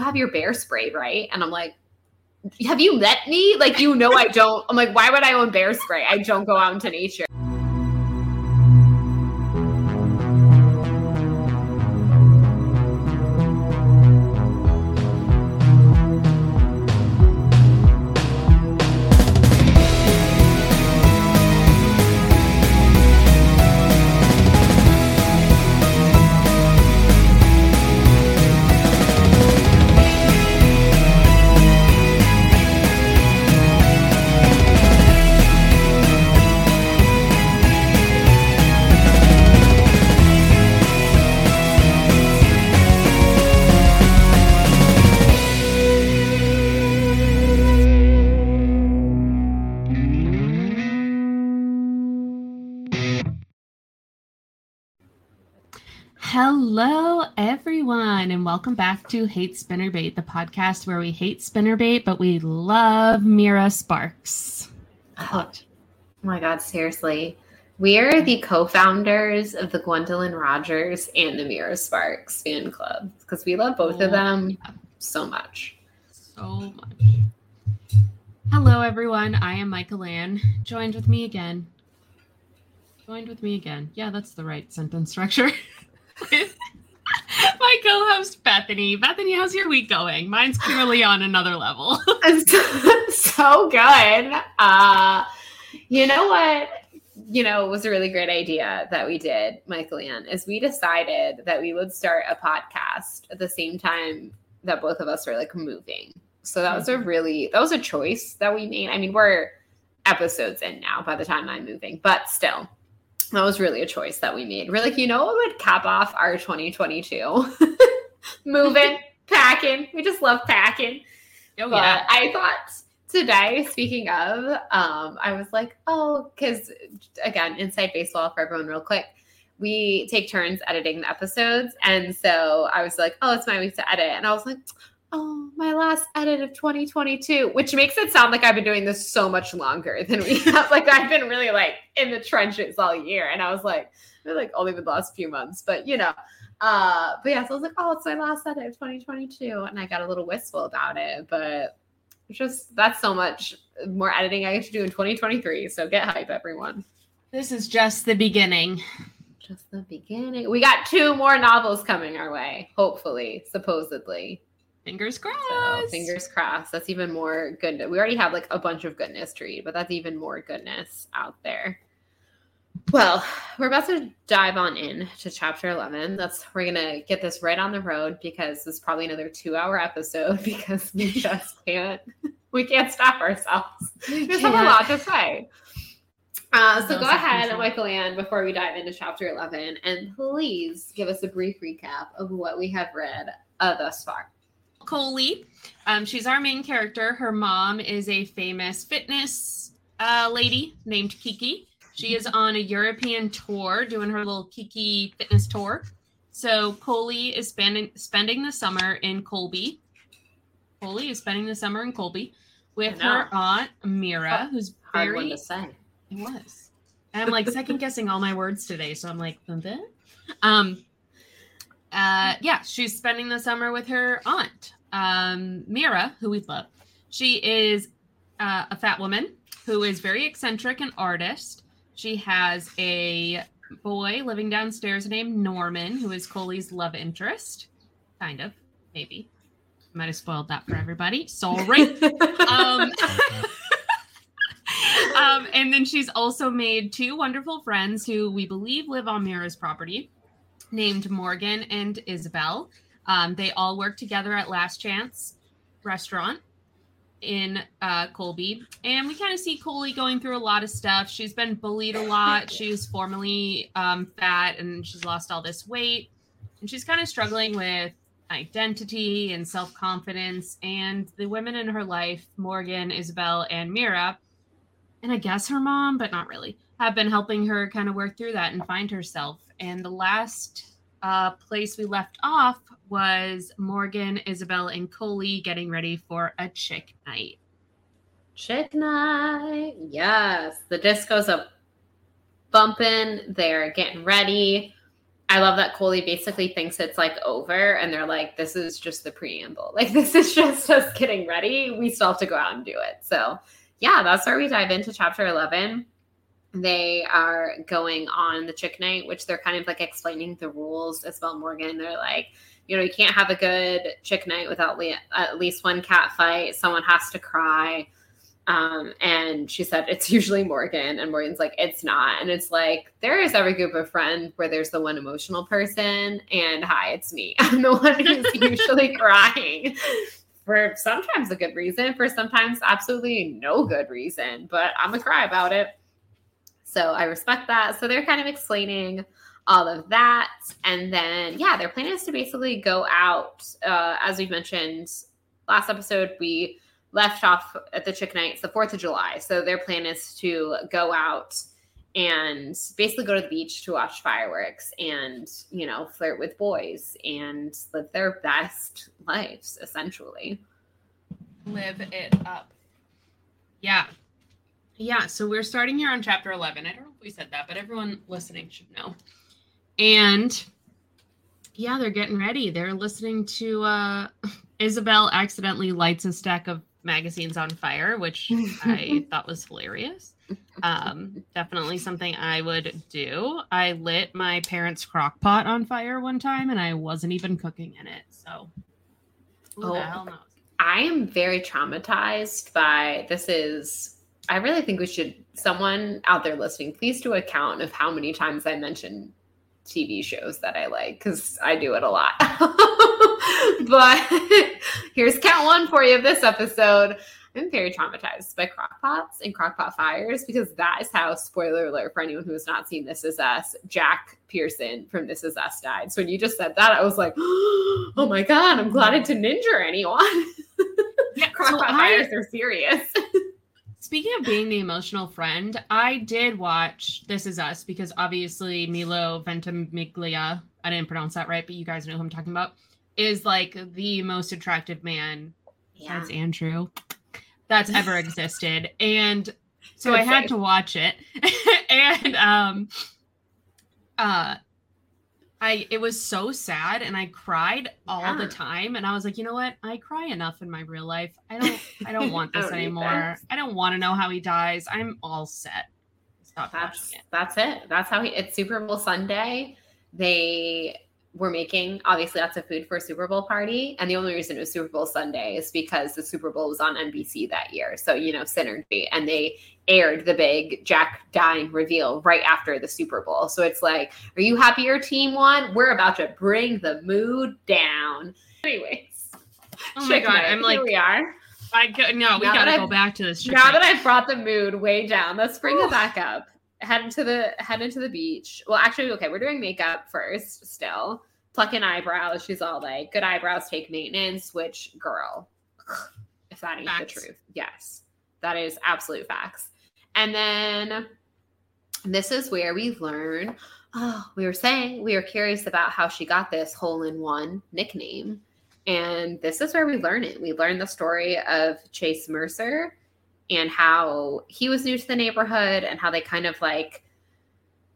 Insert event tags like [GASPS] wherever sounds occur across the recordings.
have your bear spray, right? And I'm like, have you met me? Like, you know, I don't. I'm like, why would I own bear spray? I don't go out into nature. Hello, everyone, and welcome back to Hate Spinnerbait, the podcast where we hate spinnerbait, but we love Mira Sparks. Oh my God, seriously. We're the co founders of the Gwendolyn Rodgers and the Mira Sparks fan club because we love both of them so much. So much. Hello, everyone. I am Michael Ann. Joined with me again. Joined with me again. Yeah, that's the right sentence structure. [LAUGHS] my co-host Bethany. Bethany, how's your week going? Mine's clearly on another level. [LAUGHS] so good. Uh, you know what? You know, it was a really great idea that we did, Michael Ann, is we decided that we would start a podcast at the same time that both of us were like moving. So that was a really that was a choice that we made. I mean, we're episodes in now by the time I'm moving, but still that was really a choice that we made. We're like, you know what would cap off our 2022? [LAUGHS] Moving, [LAUGHS] packing. We just love packing. Oh, but yeah. I thought today, speaking of, um, I was like, oh, because again, inside baseball for everyone, real quick. We take turns editing the episodes. And so I was like, oh, it's my week to edit. And I was like, oh, my last edit of 2022, which makes it sound like I've been doing this so much longer [LAUGHS] than we have. like I've been really like in the trenches all year. And I was like, like only the last few months, but you know. Uh, but yeah, so I was like, oh, it's my last edit of 2022. And I got a little wistful about it, but just that's so much more editing I get to do in 2023. So get hype, everyone. This is just the beginning. Just the beginning. We got two more novels coming our way, hopefully, supposedly. Fingers crossed. So, fingers crossed. That's even more goodness. We already have like a bunch of goodness to read, but that's even more goodness out there. Well, we're about to dive on in to chapter 11. That's we're going to get this right on the road because is probably another 2-hour episode [LAUGHS] because we [LAUGHS] just can't we can't stop ourselves. Have a lot to say. Uh, so go ahead, Michael Ann, before we dive into chapter 11, and please give us a brief recap of what we have read uh, thus far. Coley. Um, she's our main character. Her mom is a famous fitness uh, lady named Kiki. She is on a European tour doing her little Kiki fitness tour. So Coley is spending spending the summer in Colby. Coley is spending the summer in Colby with her aunt Mira, who's hard very, one to say. It was. And I'm like second guessing all my words today, so I'm like, um, uh, yeah, she's spending the summer with her aunt um, Mira, who we love. She is uh, a fat woman who is very eccentric and artist. She has a boy living downstairs named Norman, who is Coley's love interest. Kind of, maybe. Might have spoiled that for everybody. Sorry. [LAUGHS] um, [LAUGHS] um, and then she's also made two wonderful friends who we believe live on Mira's property, named Morgan and Isabel. Um, they all work together at Last Chance Restaurant in uh, Colby. And we kind of see Coley going through a lot of stuff. She's been bullied a lot. [LAUGHS] She was formerly um, fat and she's lost all this weight. And she's kind of struggling with identity and self confidence. And the women in her life, Morgan, Isabel, and Mira, and I guess her mom, but not really, have been helping her kind of work through that and find herself. And the last uh, place we left off was Morgan, Isabel, and Coley getting ready for a chick night. Chick night. Yes. The disco's up bumping. They're getting ready. I love that Coley basically thinks it's like over and they're like, this is just the preamble. [LAUGHS] Like, this is just us getting ready. We still have to go out and do it. So, yeah, that's where we dive into chapter 11. They are going on the chick night, which they're kind of like explaining the rules as well. Morgan, they're like, you know, you can't have a good chick night without le- at least one cat fight. Someone has to cry. Um, and she said it's [LAUGHS] usually Morgan, and Morgan's like, it's not. And it's like, there is every group of friends where there's the one emotional person, and hi, it's me. [LAUGHS] I'm the one who's [LAUGHS] usually crying for sometimes a good reason, for sometimes absolutely no good reason, but I'm gonna cry about it. So I respect that. So they're kind of explaining all of that. And then, yeah, their plan is to basically go out. Uh, as we mentioned last episode, we left off at the chick Nights the 4th of July. So their plan is to go out and basically go to the beach to watch fireworks and, you know, flirt with boys and live their best lives, essentially. Live it up. Yeah. Yeah. So we're starting here on chapter 11. I don't know if we said that, but everyone listening should know. And yeah, they're getting ready. They're listening to uh [LAUGHS] Isabel accidentally lights a stack of magazines on fire, which I [LAUGHS] thought was hilarious. Um, definitely something I would do. I lit my parents' crock pot on fire one time and I wasn't even cooking in it. So, who Oh. the hell knows? I am very traumatized by this is I really think we should someone out there listening, please do a count of how many times I mention TV shows that I like because I do it a lot. [LAUGHS] but [LAUGHS] here's count one for you of this episode. I'm very traumatized by crockpots and crockpot fires because that is how, spoiler alert for anyone who has not seen This Is Us, Jack Pearson from This Is Us died. So when you just said that, I was like, [GASPS] oh my God, I'm glad it didn't injure anyone. [LAUGHS] Yeah, crockpot so I- fires are serious. Speaking of being the emotional friend, I did watch This Is Us because obviously Milo Ventimiglia, I didn't pronounce that right, but you guys know who I'm talking about, is like the most attractive man yeah. That's Andrew. That's ever [LAUGHS] existed. And so Good I had to watch it. [LAUGHS] and um uh I it was so sad and I cried all the time and I was like, "You know what? I cry enough in my real life. I don't I don't want [LAUGHS] I this don't anymore. I don't want to know how he dies. I'm all set." Stop That's watching it. that's it. That's how he. It's Super Bowl Sunday. They were making obviously lots of food for a Super Bowl party, and the only reason it was Super Bowl Sunday is because the Super Bowl was on NBC that year. So you know synergy, and they aired the big Jack dying reveal right after the Super Bowl. So it's like, are you happy your team won? We're about to bring the mood down. Anyways, Oh my god, night. I'm Here like we are. I go, no, we Now got to go I've- back to this. now night. that I've brought the mood way down, let's bring it back up. Head into the head into the beach. Well, actually, okay, we're doing makeup first. Still plucking eyebrows. She's all like, "Good eyebrows take maintenance." Which girl, [SIGHS] if that ain't Facts. the truth, yes, that is absolute facts. And then this is where we learn. Oh, we were saying we were curious about how she got this hole in one nickname. And this is where we learn it. We learn the story of Chase Mercer and how he was new to the neighborhood and how they kind of like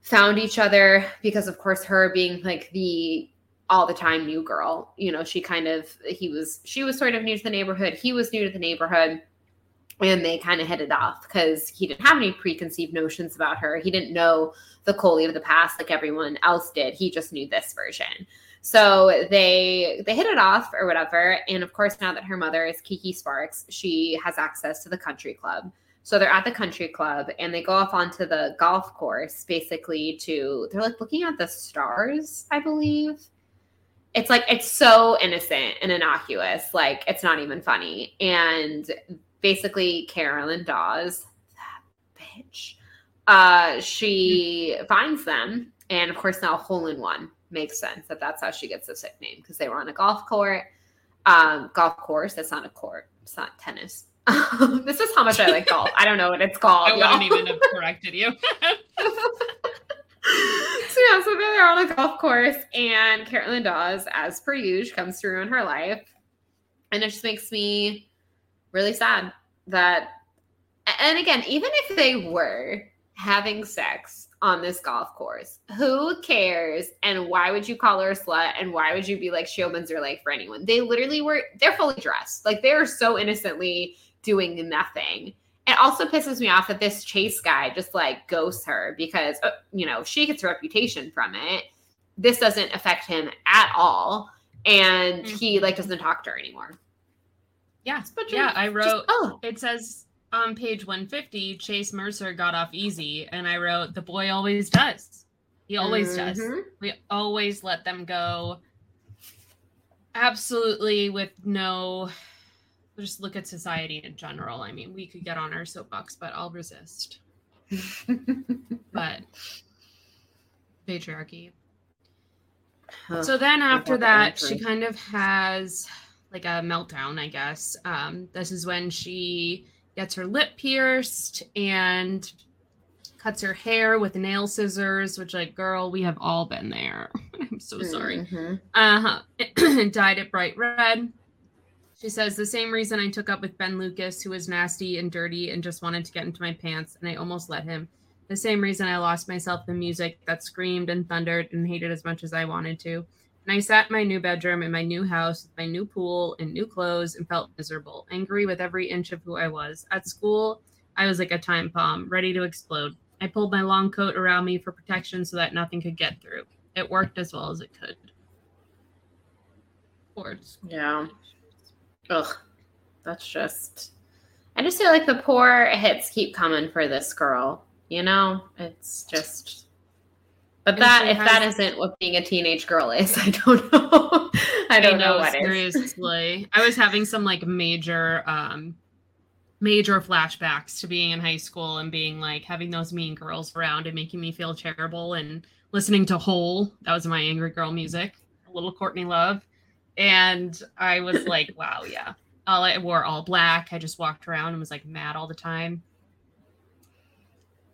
found each other because of course her being like the all the time new girl. You know she kind of he was she was sort of new to the neighborhood. He was new to the neighborhood. And they kind of hit it off because he didn't have any preconceived notions about her. He didn't know the Coley of the past like everyone else did. He just knew this version. So they they hit it off or whatever. And of course now that her mother is kiki sparks she has access to the country club. So they're at the country club and they go off onto the golf course basically to they're like looking at the stars i believe it's like it's so innocent and innocuous. Like it's not even funny. And basically carolyn dawes that bitch uh she finds them. And of course now hole in one makes sense that that's how she gets this nickname because they were on a golf court. Um golf course that's not a court. It's not tennis. [LAUGHS] This is how much i like golf. I don't know what it's [LAUGHS] called I wouldn't even have corrected you. [LAUGHS] so yeah, so they're on a golf course, and Carolyn Dawes, as per usual, comes through in her life, and it just makes me really sad that. And again, even if they were having sex on this golf course. Who cares? And why would you call her a slut? And why would you be like, she opens her leg for anyone? They literally were, they're fully dressed. Like they are so innocently doing nothing. It also pisses me off that this chase guy just like ghosts her because, uh, you know, she gets a reputation from it. This doesn't affect him at all. And mm-hmm. he like doesn't talk to her anymore. Yeah. yeah. I wrote, just, oh, it says on page 150, Chase Mercer got off easy. And I wrote, the boy always does. He always mm-hmm. does. We always let them go absolutely with no just look at society in general. I mean, we could get on our soapbox, but I'll resist. [LAUGHS] but patriarchy. so then after that, she kind of has like a meltdown, I guess. Um, this is when she gets her lip pierced and cuts her hair with nail scissors, which, like, girl, we have all been there. [LAUGHS] I'm so sorry. Mm-hmm. Uh huh. [CLEARS THROAT] Dyed it bright red. She says the same reason I took up with Ben Lucas, who was nasty and dirty and just wanted to get into my pants, and I almost let him. The same reason I lost myself in music that screamed and thundered and hated as much as I wanted to. And I sat in my new bedroom in my new house with my new pool and new clothes and felt miserable, angry with every inch of who I was. At school, I was like a time bomb, ready to explode. I pulled my long coat around me for protection so that nothing could get through. It worked as well as it could. Words. Yeah. Ugh, that's just. I just feel like the poor hits keep coming for this girl. You know, it's just. But that if has, that isn't what being a teenage girl is, [LAUGHS] I don't know. I don't I know, know, what seriously. I was having some like major um major flashbacks to being in high school and being like having those mean girls around and making me feel terrible and listening to Hole. That was my angry girl music. A little Courtney Love and I was like, [LAUGHS] wow, yeah. All I wore all black. I just walked around and was like mad all the time.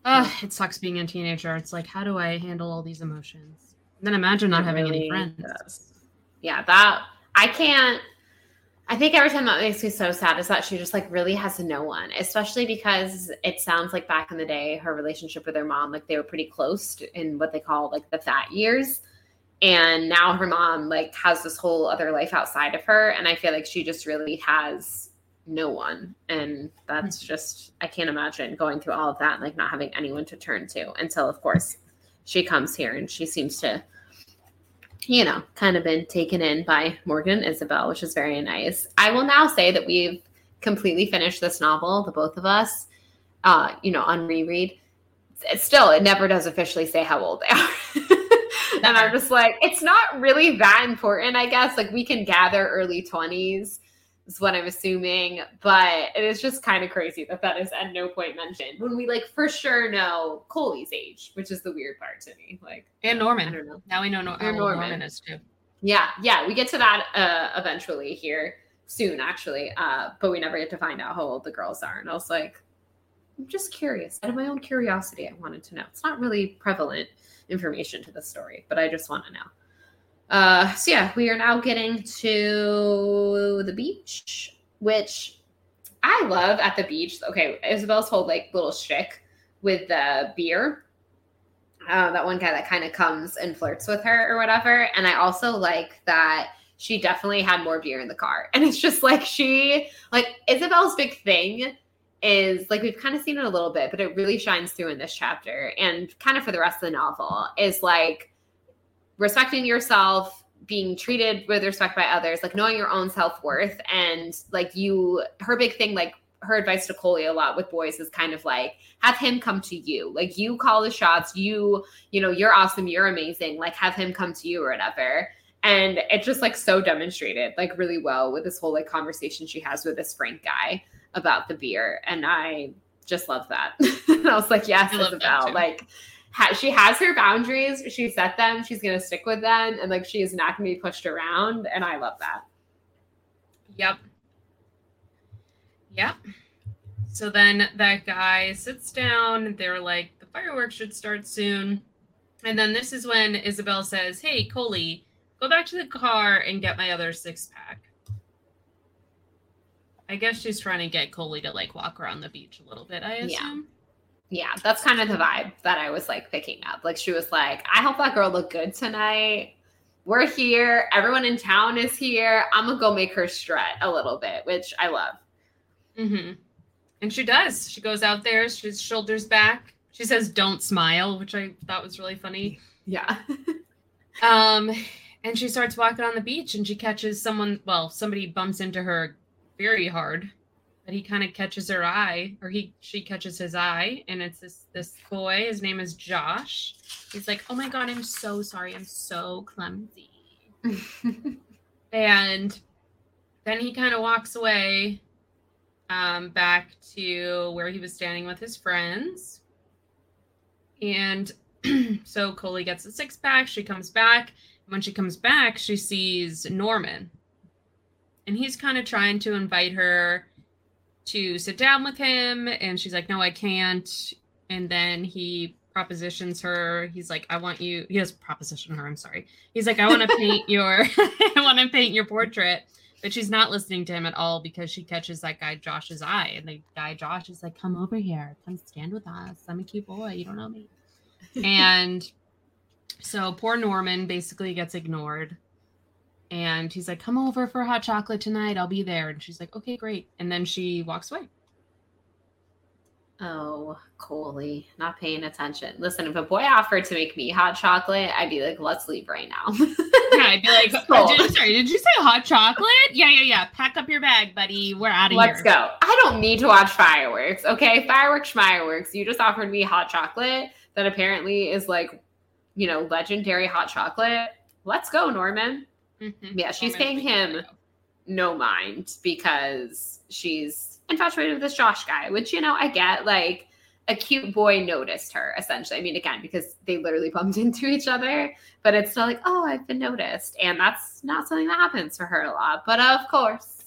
Ugh, it sucks being a teenager. It's like, how do I handle all these emotions? And then imagine not it having really any friends. Does. Yeah, that I can't. I think every time that makes me so sad is that she just like really has no one, especially because it sounds like back in the day, her relationship with her mom, like they were pretty close in what they call like the fat years and now her mom like has this whole other life outside of her and i feel like she just really has no one. And that's mm-hmm. just i can't imagine going through all of that and like not having anyone to turn to until of course she comes here and she seems to you know kind of been taken in by morgan and isabel which is very nice. I will now say that we've completely finished this novel the both of us uh you know on reread. It's still it never does officially say how old they are [LAUGHS] and I'm just like, it's not really that important, I guess. Like we can gather early 20s is what I'm assuming, but it is just kind of crazy that that is at no point mentioned when we like for sure know Coley's age, which is the weird part to me. Like and Norman. I don't know. Now we know no- Norman. Norman is too. Yeah, yeah, we get to that uh, eventually here soon, actually, uh, but we never get to find out how old the girls are. And I was like, I'm just curious. Out of my own curiosity, I wanted to know. It's not really prevalent information to the story, but I just want to know. Uh, so yeah, we are now getting to the beach, which I love at the beach. Okay, Isabel's whole like little shtick with the beer. Uh, that one guy that kind of comes and flirts with her or whatever. And I also like that she definitely had more beer in the car. [LAUGHS] And it's just like she, like Isabel's big thing is like we've kind of seen it a little bit, but it really shines through in this chapter and kind of for the rest of the novel is like respecting yourself, being treated with respect by others, like knowing your own self worth. And like you, her big thing, like her advice to Coley a lot with boys is kind of like have him come to you. Like you call the shots, you, you know, you're awesome, you're amazing. Like have him come to you or whatever. And it's just like so demonstrated like really well with this whole like conversation she has with this Frank guy about the beer, and I just love that. [LAUGHS] I was like, yes, Isabel. Like, ha- she has her boundaries. She set them. She's gonna stick with them, and like she is not gonna be pushed around. And I love that. Yep. Yep. So then that guy sits down. They're like, the fireworks should start soon. And then this is when Isabel says, Hey, Coley, go back to the car and get my other six pack. I guess she's trying to get Coley to like walk around the beach a little bit, I assume. Yeah, that's kind of the vibe that I was like picking up. Like she was like, I hope that girl look good tonight. We're here. Everyone in town is here. I'm gonna go make her strut a little bit, which I love. Mm-hmm. And she does. She goes out there, she's shoulders back. She says, Don't smile, which I thought was really funny. Yeah. um, and she starts walking on the beach and she catches someone, well, somebody bumps into her very hard, but he kind of catches her eye, or he she catches his eye, and it's this this boy, his name is Josh. He's like, Oh my god, I'm so sorry, I'm so clumsy. [LAUGHS] and then he kind of walks away um, back to where he was standing with his friends. And [CLEARS THROAT] so Coley gets a six pack. She comes back. When she comes back, she sees Norman. And he's kind of trying to invite her to sit down with him. And she's like, no, I can't. And then he propositions her. He's like, I want you. He does proposition her. I'm sorry. He's like, I want to [LAUGHS] paint your, [LAUGHS] I want to paint your portrait. But she's not listening to him at all because she catches that guy Josh's eye, and the guy Josh is like, "Come over here, come stand with us. I'm a cute boy. You don't know me." [LAUGHS] and so poor Norman basically gets ignored, and he's like, "Come over for hot chocolate tonight. I'll be there." And she's like, "Okay, great." And then she walks away. Oh, Coley, not paying attention. Listen, if a boy offered to make me hot chocolate, I'd be like, let's leave right now. [LAUGHS] yeah, I'd be like, oh, did, sorry, did you say hot chocolate? Yeah, yeah, yeah. Pack up your bag, buddy. We're out of here. Let's go. I don't need to watch fireworks. Okay. Fireworks, fireworks. You just offered me hot chocolate that apparently is like, you know, legendary hot chocolate. Let's go, Norman. Mm-hmm. Yeah, she's paying him no mind because she's infatuated with this Josh guy, which, you know, I get like a cute boy noticed her essentially. I mean, again, because they literally bumped [LAUGHS] into each other, but it's still like, oh, I've been noticed. And that's not something that happens for her a lot. But of course,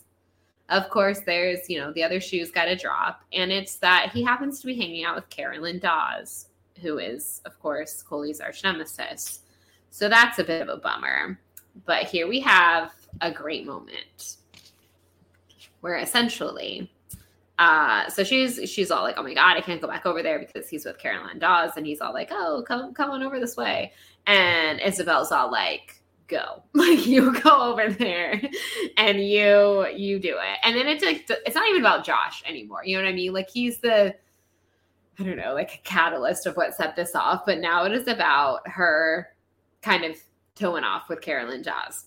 of course, there's, you know, the other shoes got to drop. And it's that he happens to be hanging out with Carolyn Dawes, who is, of course, Coley's arch nemesis. So that's a bit of a bummer. But here we have a great moment where essentially uh, so she's she's all like, "Oh my god, I can't go back over there because he's with Caroline Dawes," and he's all like, "Oh, come come on over this way." And Isabel's all like, "Go, [LAUGHS] like you go over there, and you you do it." And then it's like it's not even about Josh anymore. You know what I mean? Like he's the I don't know, like a catalyst of what set this off. But now it is about her kind of toeing off with Carolyn Dawes.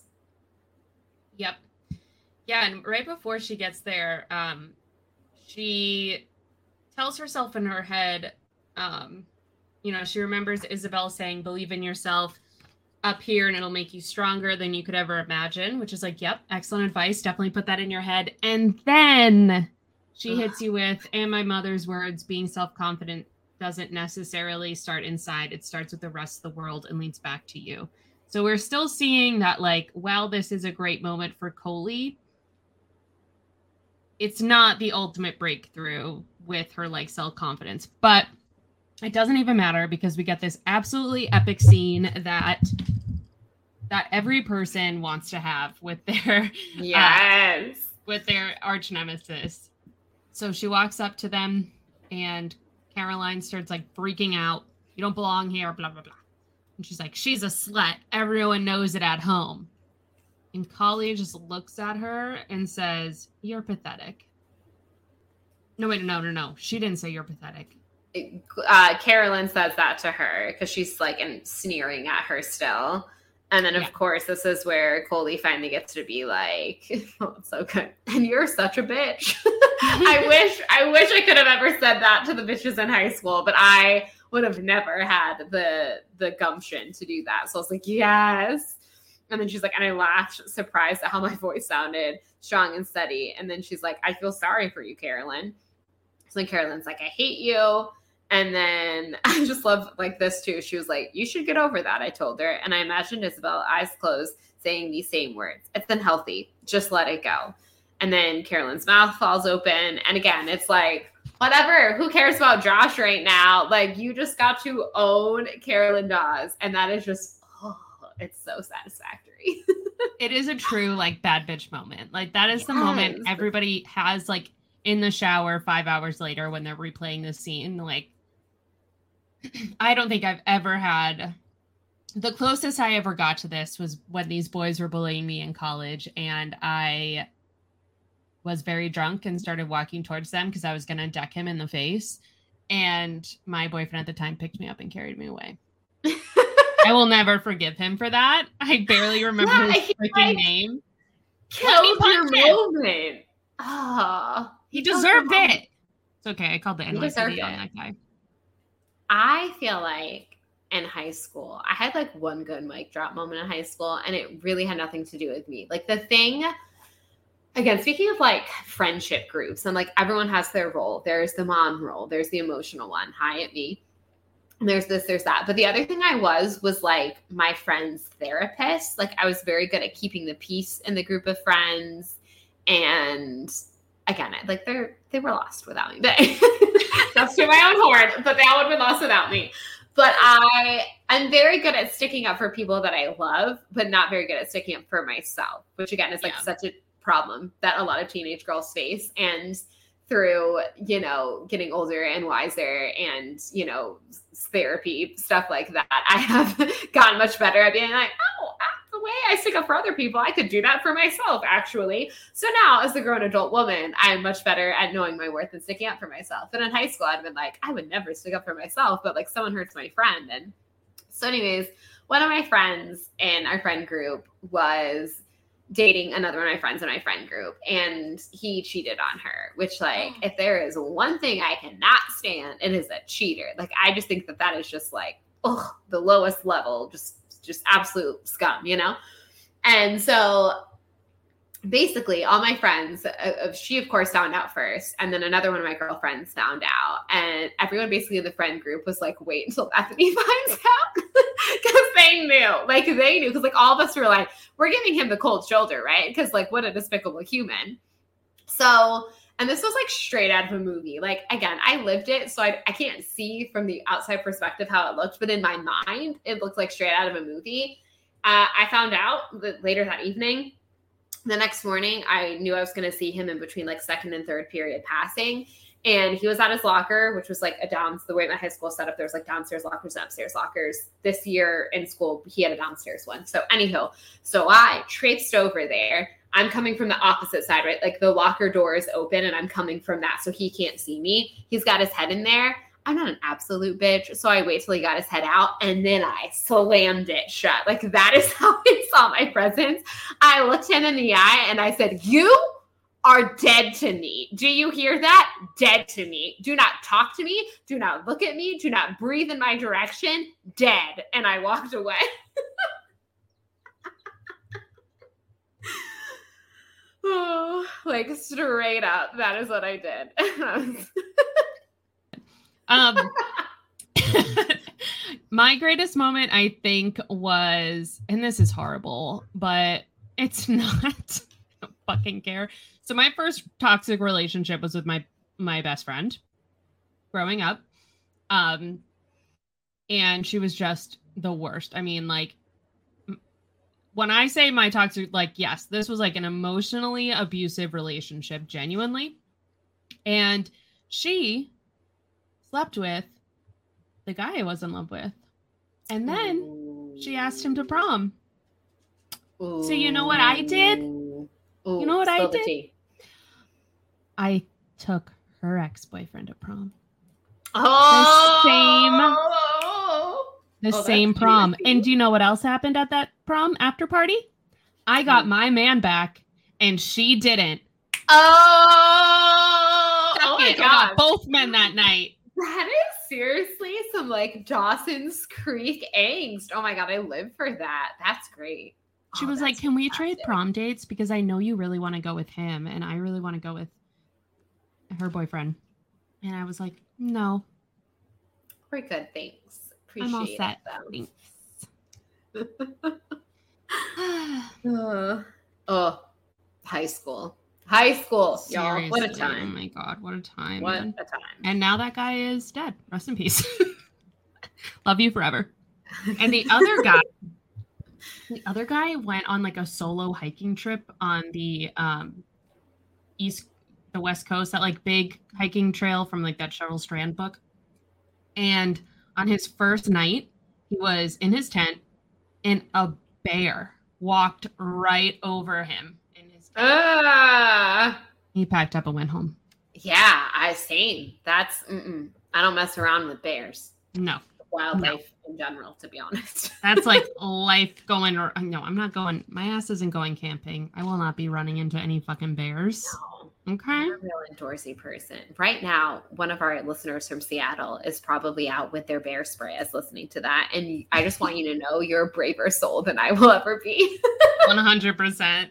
Yep. Yeah, and right before she gets there, um, she tells herself in her head, um, you know, she remembers Isabel saying, believe in yourself up here and it'll make you stronger than you could ever imagine, which is like, yep, excellent advice. Definitely put that in your head. And then she hits you with, and my mother's words, being self confident doesn't necessarily start inside. It starts with the rest of the world and leads back to you. So we're still seeing that, like, while this is a great moment for Coley, it's not the ultimate breakthrough with her like self-confidence but it doesn't even matter because we get this absolutely epic scene that that every person wants to have with their uh, yes. uh, with their arch nemesis. So she walks up to them and caroline starts like freaking out. You don't belong here blah blah blah and she's like she's a slut everyone knows it at home and Coley just looks at her and says, You're pathetic. No, wait, no, no, no. She didn't say you're pathetic. Uh, Carolyn says that to her because she's like and sneering at her still. And then, of yeah. course, this is where Coley finally gets to be like, [LAUGHS] "Oh, it's so good." And you're such a bitch. [LAUGHS] I [LAUGHS] wish, I wish I could have ever said that to the bitches in high school, but I would have never had the the gumption to do that. So I was like, "Yes." And then she's like, and I laughed, surprised at how my [LAUGHS] voice sounded strong and steady. And then she's like, I feel sorry for you, Carolyn. So then Carolyn's like, I hate you. And then [LAUGHS] I just love like this too. She was like, You should get over that. I told her. And I imagined Isabel, eyes closed, saying these same words. It's unhealthy. Just let it go. And then Carolyn's mouth falls open. And again, it's like, whatever. Who cares about Josh right now? Like, you just got to own Carolyn Dawes. And that is just oh, it's so satisfactory. [LAUGHS] it is a true like bad bitch moment. Like that is yes. the moment everybody has like in the shower five hours later when they're replaying the scene. Like [CLEARS THROAT] I don't think I've ever had the closest I ever got to this was when these boys were bullying me in college and I was very drunk and started walking towards them because I was going to deck him in the face. And my boyfriend at the time picked me up and carried me away. I will never forgive him for that. I barely remember yeah, his freaking like name. Killed your moment. Ah, oh, he deserved it. It's okay. I called the NYPD on that guy. I feel like in high school, I had like one good mic drop moment in high school, and it really had nothing to do with me. Like the thing again, speaking of like friendship groups, and like everyone has their role. There's the mom role, there's the emotional one. Hi at me. There's this, there's that. But the other thing I was was like my friend's therapist. Like I was very good at keeping the peace in the group of friends. And again, like they're they were lost without me. [LAUGHS] But that's to my own horn, but they all would have been lost without me. But I I'm very good at sticking up for people that I love, but not very good at sticking up for myself, which again is like yeah. such a problem that a lot of teenage girls face. And through, you know, getting older and wiser and, you know, therapy, stuff like that, I have [LAUGHS] gotten much better at being like, oh, ah, the way I stick up for other people, I could do that for myself, actually. So now, as a grown adult woman, I'm much better at knowing my worth and sticking up for myself. And in high school, I'd been like, I would never stick up for myself, but like someone hurts my friend. And so, anyways, one of my friends in our friend group was dating another one of my friends in my friend group and he cheated on her which like oh. if there is one thing i cannot stand it is a cheater. Like i just think that that is just like oh the lowest level just just absolute scum you know? And so basically all my friends uh, she of course found out first and then another one of my girlfriends found out and everyone basically in the friend group was like wait until bethany [LAUGHS] finds out [LAUGHS] [LAUGHS] because they knew. Like they knew. Because like all of us were like we're giving him the cold shoulder right? Because like what a despicable human. So and this was like straight out of a movie. Like again i lived it so I, I can't see from the outside perspective how it looked but in my mind it looked like straight out of a movie. Uh, i found out that later that evening the next morning, I knew I was going to see him in between like second and third period passing. And he was at his locker, which was like a down the way my high school set up. There was like downstairs lockers and upstairs lockers. This year in school, he had a downstairs one. So anyhow, so I traipsed over there. I'm coming from the opposite side, right? Like the locker door is open and I'm coming from that. So he can't see me. He's got his head in there. I'm not an absolute bitch. So I wait till he got his head out and then I slammed it shut. Like that is [LAUGHS] how he saw my presence. I looked him in the eye and I said, You are dead to me. Do you hear that? Dead to me. Do not talk to me. Do not look at me. Do not breathe in my direction. Dead. And I walked away. oh, [LAUGHS] [SIGHS] like straight up. That is what I did. [LAUGHS] Um, [LAUGHS] my greatest moment, I think, was, and this is horrible, but it's not. Fucking care. So my first toxic relationship was with my my best friend growing up. Um, and she was just the worst. I mean, like when I say my toxic, like, yes, this was like an emotionally abusive relationship, genuinely. And she slept with the guy I was in love with. And then she asked him to prom. So you know what I did? Ooh. You know what I did? I took her ex-boyfriend to prom. Oh, the same, the oh, same prom. And do you know what else happened at that prom after party? I got hmm. my man back, and she didn't. Oh, oh my god! Both men that night. That is seriously some like Dawson's Creek angst. Oh my god, I live for that. That's great. She oh, was like, "Can fantastic. we trade prom dates because I know you really want to go with him and I really want to go with her boyfriend." And I was like, "No." We're good, thanks. Appreciate I'm all set. Thanks. uh, [LAUGHS] [SIGHS] oh, high school. High school, Seriously. y'all. What a time. Oh my god, what a time. What man. a time. And now that guy is dead. Rest in peace. [LAUGHS] Love you forever. And the other guy [LAUGHS] the other guy went on like a solo hiking trip on the um east the west coast, that like big hiking trail from like that Cheryl Strayed book. And on his first night, he was in his tent and a bear walked right over him in his tent. Uh, He packed up and went home. yeah, I same. That's mm-mm. I don't mess around with bears, No, wildlife in general. To be honest, [LAUGHS] that's like life going. Or no, I'm not going. My ass isn't going camping. I will not be running into any fucking bears. No, Okay. I'm a real indoorsy person. Right now, one of our listeners from Seattle is probably out with their bear spray as listening to that, and I just want you to know you're a braver soul than I will ever be. [LAUGHS] 100%.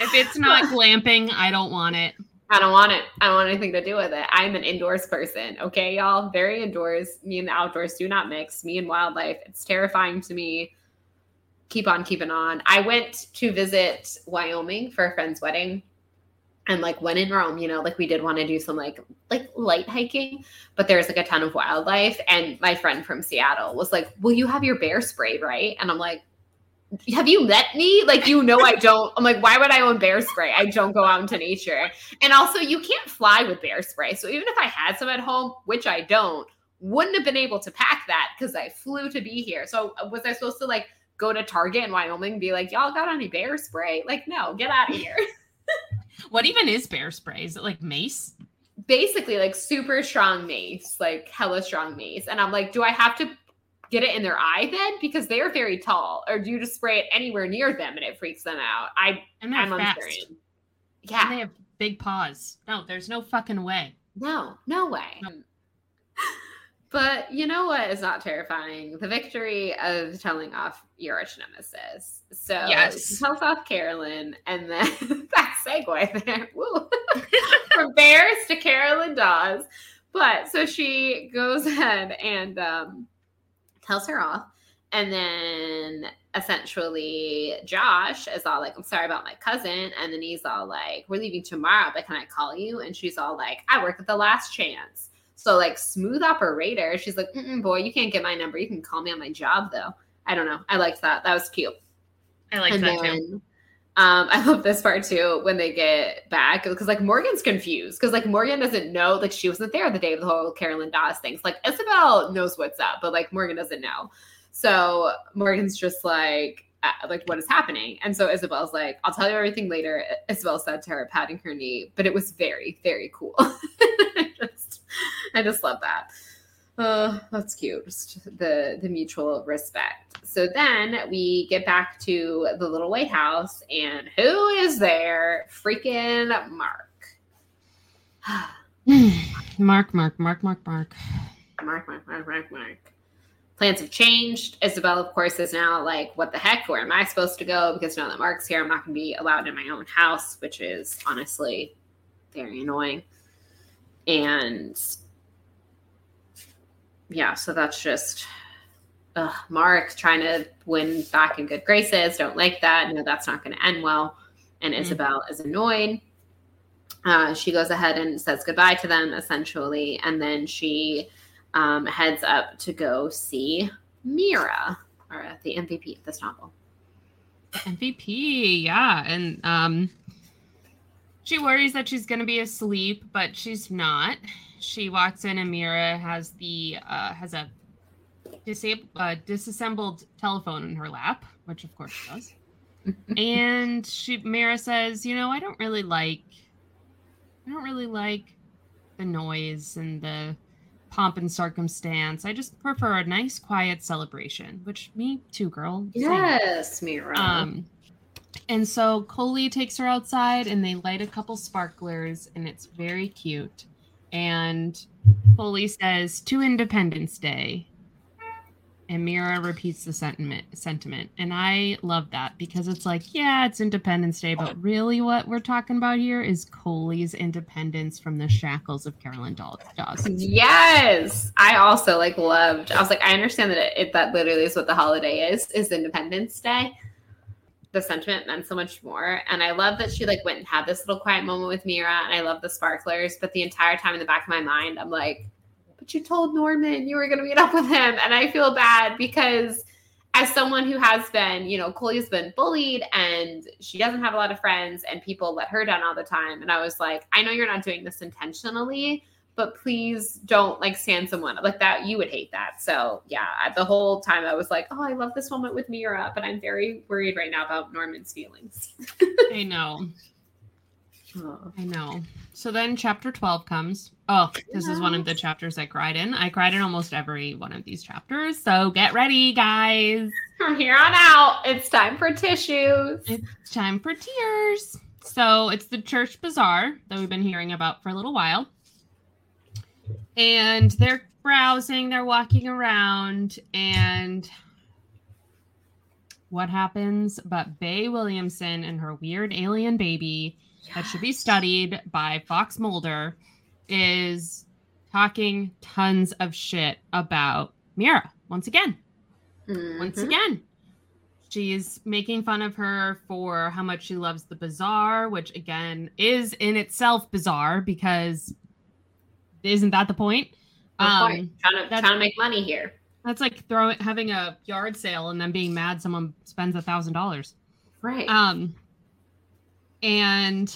If it's not [LAUGHS] glamping, I don't want it. I don't want it. I don't want anything to do with it. I'm an indoors person. Okay, y'all. Very indoors. Me and the outdoors do not mix. Me and wildlife. It's terrifying to me. Keep on keeping on. I went to visit Wyoming for a friend's wedding. And like when in Rome, you know, like we did want to do some like like light hiking, but there's like a ton of wildlife. And my friend from Seattle was like, Will you have your bear spray, right? And I'm like, have you met me? Like, you know, I don't. I'm like, why would I own bear spray? I don't go out into nature. And also, you can't fly with bear spray. So even if I had some at home, which I don't, wouldn't have been able to pack that because I flew to be here. So uh, was I supposed to like go to Target in Wyoming and be like, y'all got any bear spray? Like, no, get out of here. [LAUGHS] What even is bear spray? Is it like mace? Basically, like super strong mace, like hella strong mace. And I'm like, do I have to get it in their eye then? Because they are very tall. Or do you just spray it anywhere near them and it freaks them out? I And I'm fast. uncertain. And Yeah. they have big paws. No, there's no fucking way. No, no way. No. [LAUGHS] But you know what is not terrifying? The victory of telling off your arch nemesis. So Yes. tells off Carolyn, and then [LAUGHS] that segue there. [LAUGHS] Woo. From Bears to Carolyn Dawes. But so she goes ahead and um, tells her off. And then essentially Josh is all like, I'm sorry about my cousin. And then he's all like, We're leaving tomorrow, but can I call you? And she's all like, I work at the last chance. So like smooth operator. She's like, boy, you can't get my number. You can call me on my job though. I don't know. I liked that. That was cute. I like and that too. Um, I [LAUGHS] love this part too when they get back because like Morgan's confused because like Morgan doesn't know like she wasn't there the day of the whole Carolyn Dawes things. Like Isabel knows what's up, but like Morgan doesn't know. So Morgan's just like uh, like what is happening, and so Isabel's like, "I'll tell you everything later." Isabel said to her, patting her knee, but it was very very cool. [LAUGHS] I just I just love that. Oh, that's cute. Just the the mutual respect. So then we get back to the little White House, and who is there? Freaking Mark. [SIGHS] Mark, Mark, Mark, Mark, Mark. Mark, Mark, Mark, Mark, Mark. Plans have changed. Isabel, of course, is now like, what the heck? Where am I supposed to go? Because now that Mark's here, I'm not going to be allowed in my own house, which is honestly very annoying. And yeah, so that's just ugh, Mark trying to win back in good graces. Don't like that. No, that's not going to end well. And Mhm. Isabel is annoyed. Uh, she goes ahead and says goodbye to them essentially, and then she um, heads up to go see Mira, or uh, the MVP of this novel. MVP, yeah. And um she worries that she's gonna be asleep, but she's not. She walks in and Mira has the uh has a disab- uh, disassembled telephone in her lap, which of course she does. [LAUGHS] and she Mira says, you know, I don't really like I don't really like the noise and the pomp and circumstance. I just prefer a nice quiet celebration, which me too, girl. Yes, Mira. Um, and so Coley takes her outside and they light a couple sparklers and it's very cute. And Coley says to Independence Day. And Mira repeats the sentiment sentiment. And I love that because it's like, yeah, it's Independence Day, but really what we're talking about here is Coley's independence from the shackles of Carolyn Daw- Dawson. yes, I also like loved. I was like, I understand that it, it that literally is what the holiday is is Independence Day. The sentiment meant so much more, and I love that she like went and had this little quiet moment with Mira, and I love the sparklers. But the entire time in the back of my mind, I'm like, but you told Norman you were going to meet up with him, and I feel bad because as someone who has been, you know, Coley's been bullied and she doesn't have a lot of friends and people let her down all the time. And I was like, I know you're not doing this intentionally, but please don't like stand someone like that. You would hate that. So yeah, the whole time I was like, oh, I love this moment with Mira, but I'm very worried right now about Norman's feelings. [LAUGHS] I know. Oh. I know. So then chapter 12 comes. Oh, this is one of the chapters I cried in. I cried in almost every one of these chapters. So get ready, guys. From here on out, it's time for tissues. It's time for tears. So it's the church bazaar that we've been hearing about for a little while. And they're browsing, they're walking around, and what happens? But Bay Williamson and her weird alien baby yes. that should be studied by Fox Mulder is talking tons of shit about Mira once again. Mm-hmm. Once again. She's making fun of her for how much she loves the bazaar, which again is in itself bizarre because isn't that the point? Um. Trying, to, trying to make money here. That's like throwing having a yard sale and then being mad someone spends a thousand dollars. Right. Um. And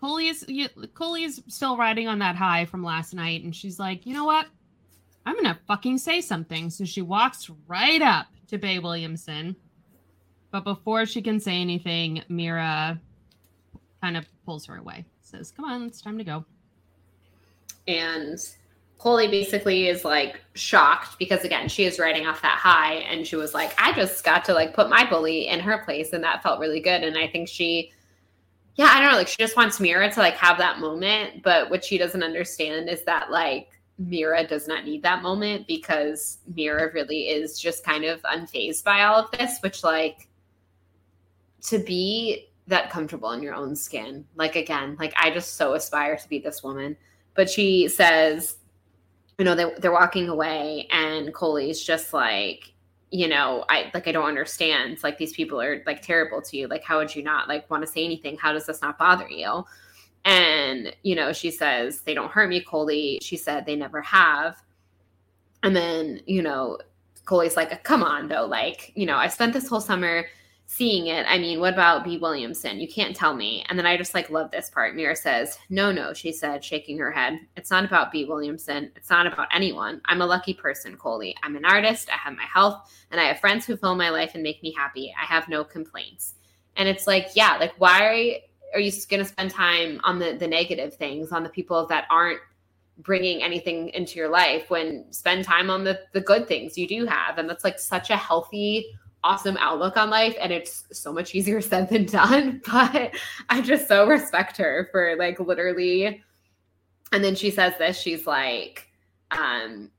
Coley is Coley is still riding on that high from last night, and she's like, you know what? I'm gonna fucking say something. So she walks right up to Bay Williamson but before she can say anything, Mira kind of pulls her away, says, Come on, it's time to go. And Coley basically is like shocked because again, she is riding off that high and she was like, I just got to like put my bully in her place and that felt really good. And I think she yeah, I don't know, like she just wants Mira to like have that moment, but what she doesn't understand is that like Mira does not need that moment because Mira really is just kind of unfazed by all of this, which like to be that comfortable in your own skin. Like again, like I just so aspire to be this woman. But she says, you know, they, they're walking away and Coley's just like, you know, I like I don't understand. Like these people are like terrible to you. Like how would you not like want to say anything? How does this not bother you? And, you know, she says, they don't hurt me, Coley. She said they never have. And then, you know, Coley's like, come on though, like, you know, I spent this whole summer seeing it, I mean, what about B. Williamson? You can't tell me. And then I just like love this part. Mira says, No, no, she said, shaking her head. It's not about B. Williamson. It's not about anyone. I'm a lucky person, Coley. I'm an artist. I have my health and I have friends who fill my life and make me happy. I have no complaints. And it's like, yeah, like why are you going to spend time on the the negative things, on the people that aren't bringing anything into your life when spend time on the the good things you do have and that's like such a healthy awesome outlook on life and it's so much easier [LAUGHS] said than done [LAUGHS] but i just so respect her for like literally and then she says this she's like um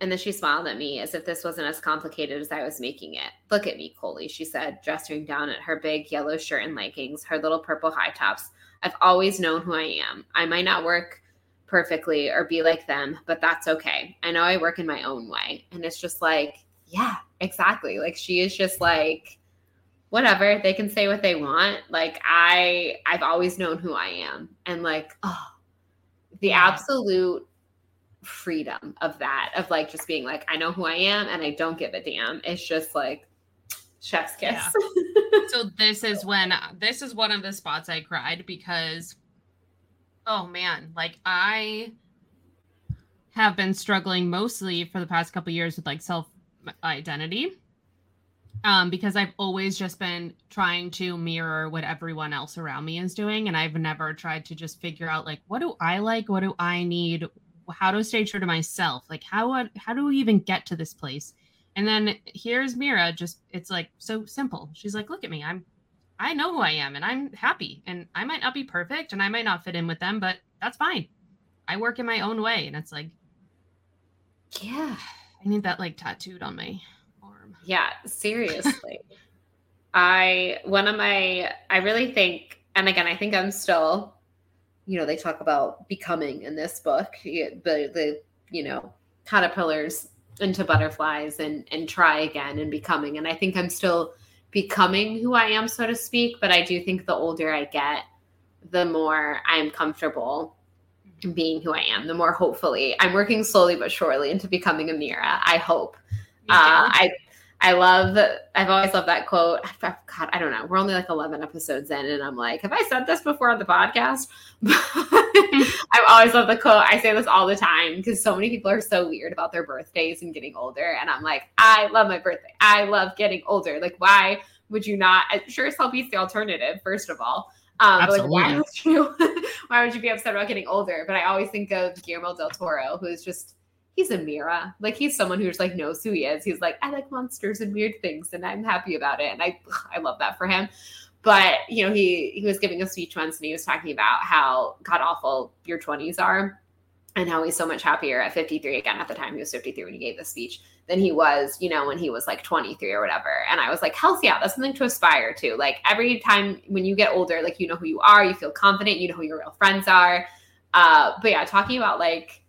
and then she smiled at me as if this wasn't as complicated as I was making it. Look at me, Coley, she said, dressing down at her big yellow shirt and leggings, her little purple high tops. I've always known who I am. I might not work perfectly or be like them, but that's okay. I know I work in my own way. And it's just like, yeah, exactly. Like she is just like whatever, they can say what they want. Like I I've always known who I am and like oh the absolute freedom of that of like just being like I know who I am and I don't give a damn. It's just like chef's kiss. Yeah. [LAUGHS] so this is when this is one of the spots I cried because oh man, like I have been struggling mostly for the past couple years with like self identity um, because I've always just been trying to mirror what everyone else around me is doing. And I've never tried to just figure out, like, what do I like? What do I need? How to stay true to myself? Like, how, how do we even get to this place? And then here's Mira, just, it's like so simple. She's like, look at me. I'm, I know who I am and I'm happy. And I might not be perfect and I might not fit in with them, but that's fine. I work in my own way. And it's like, yeah, I need that like tattooed on my arm. Yeah, seriously. [LAUGHS] I one of my I really think and again I think I'm still you know they talk about becoming in this book the the you know caterpillars into butterflies and and try again and becoming and I think I'm still becoming who I am so to speak but I do think the older I get the more I'm comfortable being who I am, the more hopefully I'm working slowly but surely into becoming a Mira. I hope. Uh, I I love. I've always loved that quote. God, I don't know. We're only like 11 episodes in, and I'm like, have I said this before on the podcast? [LAUGHS] [LAUGHS] I've always love the quote. I say this all the time because so many people are so weird about their birthdays and getting older. And I'm like, I love my birthday. I love getting older. Like, why would you not? Sure as hell beats the alternative, first of all. Um, but like, why would you? [LAUGHS] why would you be upset about getting older? But I always think of Guillermo del Toro, who's just he's a Mira. Like he's someone who's like knows who he is. He's like, I like monsters and weird things, and I'm happy about it. And I I love that for him. But you know, he he was giving a speech once and he was talking about how god awful your 20s are and how he's so much happier at 53 again at the time he was 53 when he gave the speech than he was you know when he was like 23 or whatever. And i was like hell yeah that's something to aspire to. Like every time when you get older like you know who you are you feel confident you know who your real friends are. Uh but yeah talking about like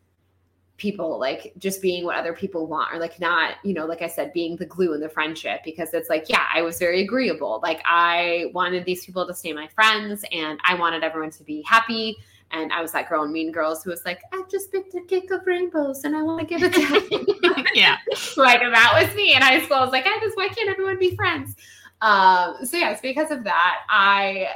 people like just being what other people want or like not you know like i said being the glue in the friendship because it's like yeah i was very agreeable. Like i wanted these people to stay my friends and i wanted everyone to be happy and i was that girl in mean girls who was like i just picked a cake of rainbows and i want to give it to [LAUGHS] yeah [LAUGHS] like that was me in high school i was like i just why can't everyone be friends um so yes because of that i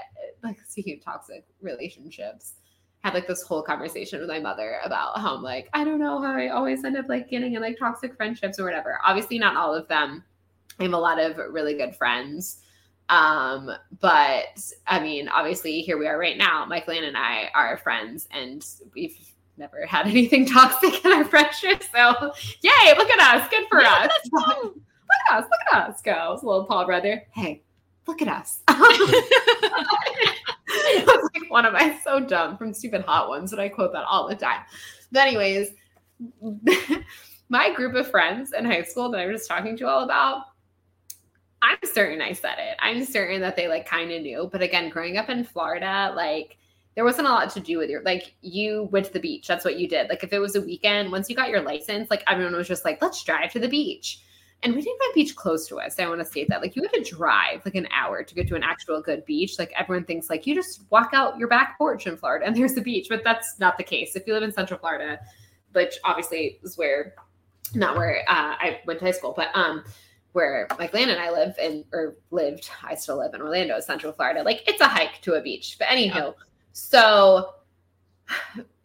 like speaking of toxic relationships had like this whole conversation with my mother about how I'm like, I don't know how I always end up like getting in like toxic friendships or whatever. Obviously, not all of them. I have a lot of really good friends. Um, but I mean, obviously, here we are right now. Michael and I are friends, and we've never had [LAUGHS] anything toxic in our friendship. So, yay, look at us. Good for yeah, us. [LAUGHS] look at us. Look at us go. Little Paul brother. Hey, look at us. [LAUGHS] was like one of my so dumb from stupid hot ones that I quote that all the time. But anyways, my group of friends in high school that I was just talking to all about, I'm certain I said it. I'm certain that they like kind of knew. But again, growing up in Florida, like there wasn't a lot to do with your like you went to the beach. That's what you did. Like if it was a weekend, once you got your license, like everyone was just like, let's drive to the beach and we didn't have a beach close to us. I want to state that. Like you have to drive like an hour to get to an actual good beach. Like everyone thinks like you just walk out your back porch in Florida and [LAUGHS] there's the beach, but that's not the case. If you live in Central Florida, which obviously is where not where uh, I went to high school, but um where Mike Land and I live and or lived, I still live in Orlando, Central Florida. Like it's a hike to a beach. But anyhow, yeah. so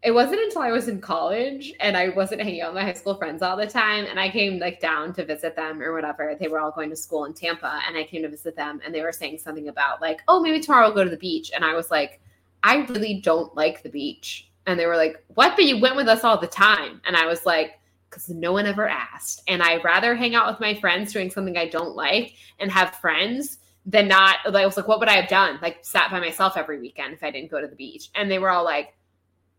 it wasn't until I was in college and I wasn't hanging out with my high school friends all the time. And I came like down to visit them or whatever. They were all going to school in Tampa and I came to visit them and they were saying something about like, oh, maybe tomorrow we'll go to the beach. And I was like, I really don't like the beach. And they were like, what? But you went with us all the time. And I was like, because no one ever asked. And I'd rather hang out with my friends doing something I don't like and have friends than not. I was like, what would I have done? Like, sat by myself every weekend if I didn't go to the beach. And they were all like,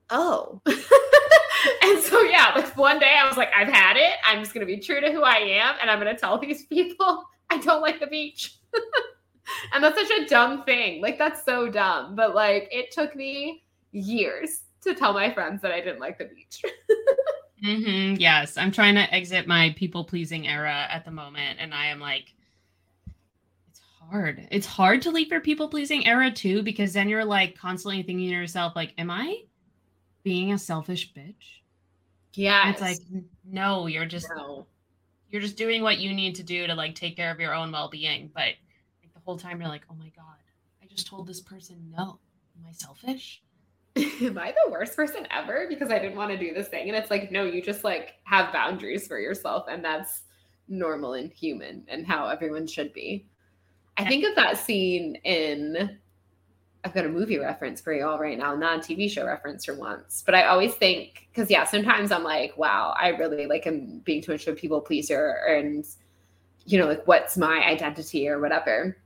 oh. [LAUGHS] and so yeah, like one day I was like, I've had it. I'm just gonna be true to who I am, and I'm gonna tell these people [LAUGHS] I don't like the beach. [LAUGHS] and that's such a dumb thing. Like that's so dumb. But like it took me years to tell my friends that I didn't like the beach. Mm-hmm, yes, I'm trying to exit my people pleasing era at the moment, and I am like, it's hard. It's hard to leave your people pleasing era too, because then you're like constantly thinking to yourself, like, am I being a selfish bitch. Yeah. It's like no, you're just no. you're just doing what you need to do to like take care of your own well-being, but like, the whole time you're like, "Oh my god, I just told this person no. Am I selfish?" Am I the worst person ever because I didn't want to do this thing? And it's like, no, you just like have boundaries for yourself and that's normal and human and how everyone should be. I think of that scene in I've got a movie reference for you all right now, not a TV show reference for once. But I always think because yeah, sometimes I'm like, wow, I really like am being too much of a people pleaser, and you know, like what's my identity or whatever.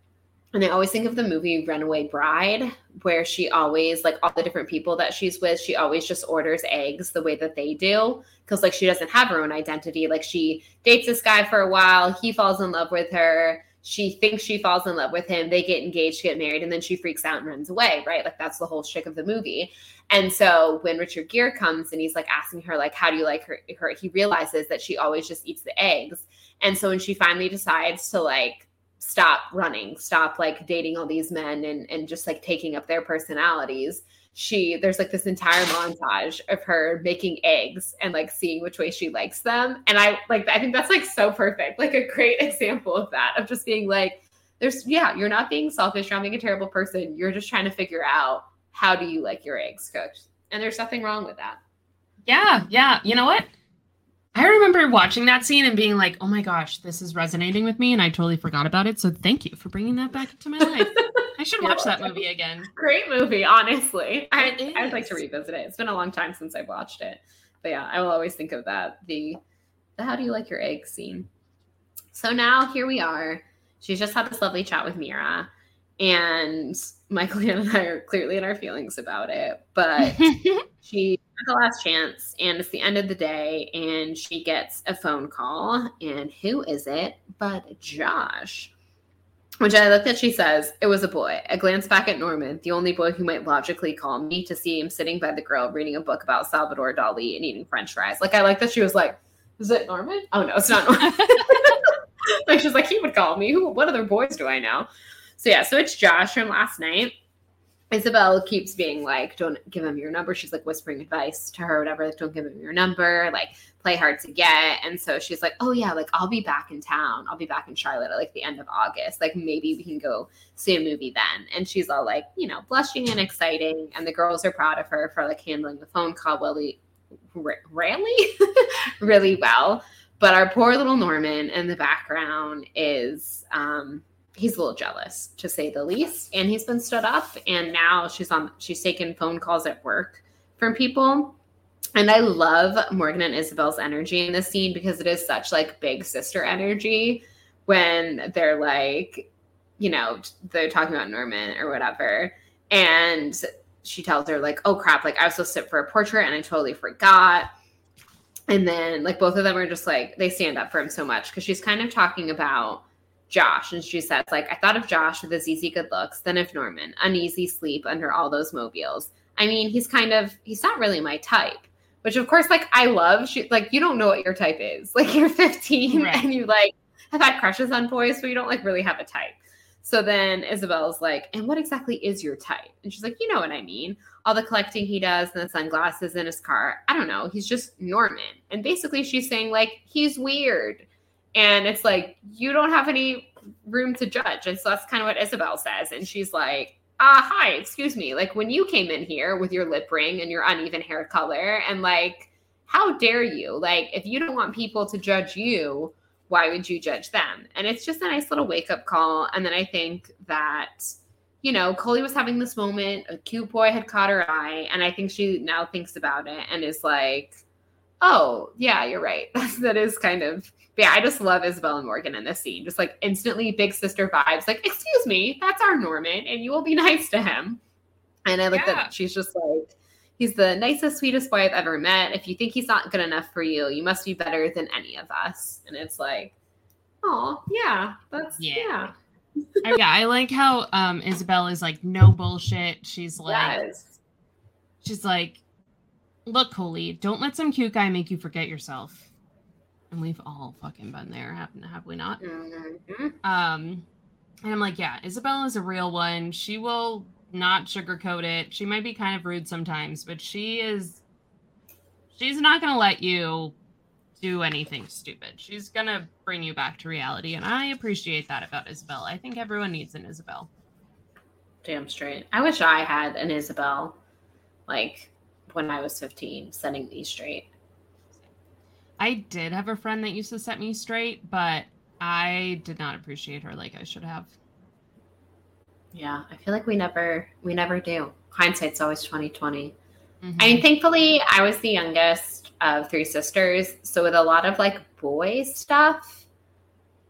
And I always think of the movie Runaway Bride, where she always like all the different people that she's with, she always just orders eggs the way that they do because like she doesn't have her own identity. Like she dates this guy for a while, he falls in love with her she thinks she falls in love with him they get engaged get married and then she freaks out and runs away right? Like that's the whole trick of the movie. And so when richard gere comes and he's like asking her like how do you like her, her? he realizes that she always just eats the eggs. And so when she finally decides to like stop running stop like dating all these men and and just like taking up their personalities she there's like this entire montage of her making eggs and like seeing which way she likes them and i like i think that's like so perfect like a great [LAUGHS] example of that of just being like there's yeah you're not being selfish you're not being a terrible person you're just trying to figure out how do you like your eggs cooked And there's nothing wrong with that. Yeah, yeah. You know what? I remember watching that scene and being like, "Oh my gosh, this is resonating with me," and I totally forgot about it. So thank you for bringing that back into my life. [LAUGHS] I should watch that movie again. Great movie, honestly. I, I'd like to revisit it. It's been a long time since I've watched it, but yeah, I will always think of that the the "How do you like your egg scene. So now here we are. She's just had this lovely chat with Mira, and Michael [LAUGHS] and I are clearly in our feelings about it, but [LAUGHS] she the last chance and it's the end of the day and she gets a phone call and who is it but josh? Which i like that she says it was a boy. I glanced back at norman the only boy who might logically call me to see him sitting by the grill reading a book about salvador dali and eating french fries. Like i like that she was like is it norman? Oh no it's not norman. [LAUGHS] Like she's like he would call me. Who what other boys do i know? So yeah so it's josh from last night Isabel keeps being like, don't give him your number. She's like whispering advice to her, whatever. Like, don't give him your number. Like, play hard to get. And so she's like, oh, yeah, like, I'll be back in town. I'll be back in Charlotte at like the end of August. Like, maybe we can go see a movie then. And she's all like, you know, blushing and exciting. And the girls are proud of her for like handling the phone call really, really, [LAUGHS] really well. But our poor little Norman in the background is, um, he's a little jealous to say the least. And he's been stood up and now she's on she's taking phone calls at work from people. And i love morgan and isabel's energy in this scene because it is such like big sister energy when they're like you know they're talking about norman or whatever. And she tells her like oh crap like i was supposed to sit for a portrait and i totally forgot. And then like both of them are just like they stand up for him so much because she's kind of talking about Josh. And she says, like, I thought of Josh with his easy good looks, then of Norman, uneasy sleep under all those mobiles. I mean, he's kind of, he's not really my type, which of course, like, I love. She, like, you don't know what your type is. [LAUGHS] Like, you're 15 right. and you, like, have had crushes on boys, but you don't, like, really have a type. So then Isabel's like, and what exactly is your type? And she's like, you know what I mean. All the collecting he does and the sunglasses in his car. I don't know. He's just Norman. And basically she's saying, like, he's weird and it's like, you don't have any room to judge. And so that's kind of what Isabel says. And she's like, ah, hi, excuse me. Like when you came in here with your lip ring and your uneven hair color, and like, how dare you? Like, if you don't want people to judge you, why would you judge them? And it's just a nice little wake up call. And then I think that, you know, Coley was having this moment, a cute boy had caught her eye. And I think she now thinks about it and is like, oh, yeah, you're right. [LAUGHS] that is kind of but yeah, I just love Isabel and Morgan in this scene. Just like instantly big sister vibes. Like, excuse me, that's our Norman, and you will be [LAUGHS] nice to him. And I like yeah. that she's just like, he's the nicest, sweetest boy I've ever met. If you think he's not good enough for you, you must be better than any of us. And it's like, oh, yeah, that's, yeah. yeah. I, yeah, I like how um Isabel is like no bullshit. She's like, yes. she's like, look, Coley, don't let some cute guy make you forget yourself and we've all fucking been there, have, have we not? Mm-hmm. Um, and I'm like, yeah, Isabella is a real one. She will not sugarcoat it. She might be kind of rude sometimes, but she is. She's not gonna let you do anything stupid. She's gonna bring you back to reality, and I appreciate that about Isabel. I think everyone needs an Isabel. Damn straight. I wish I had an Isabel, like when I was 15, setting me straight. I did have a friend that used to set me straight, but I did not appreciate her like I should have. Yeah, I feel like we never we never do. Hindsight's always 2020. Mm-hmm. I mean, thankfully I was the youngest of three sisters, so with a lot of like boy stuff,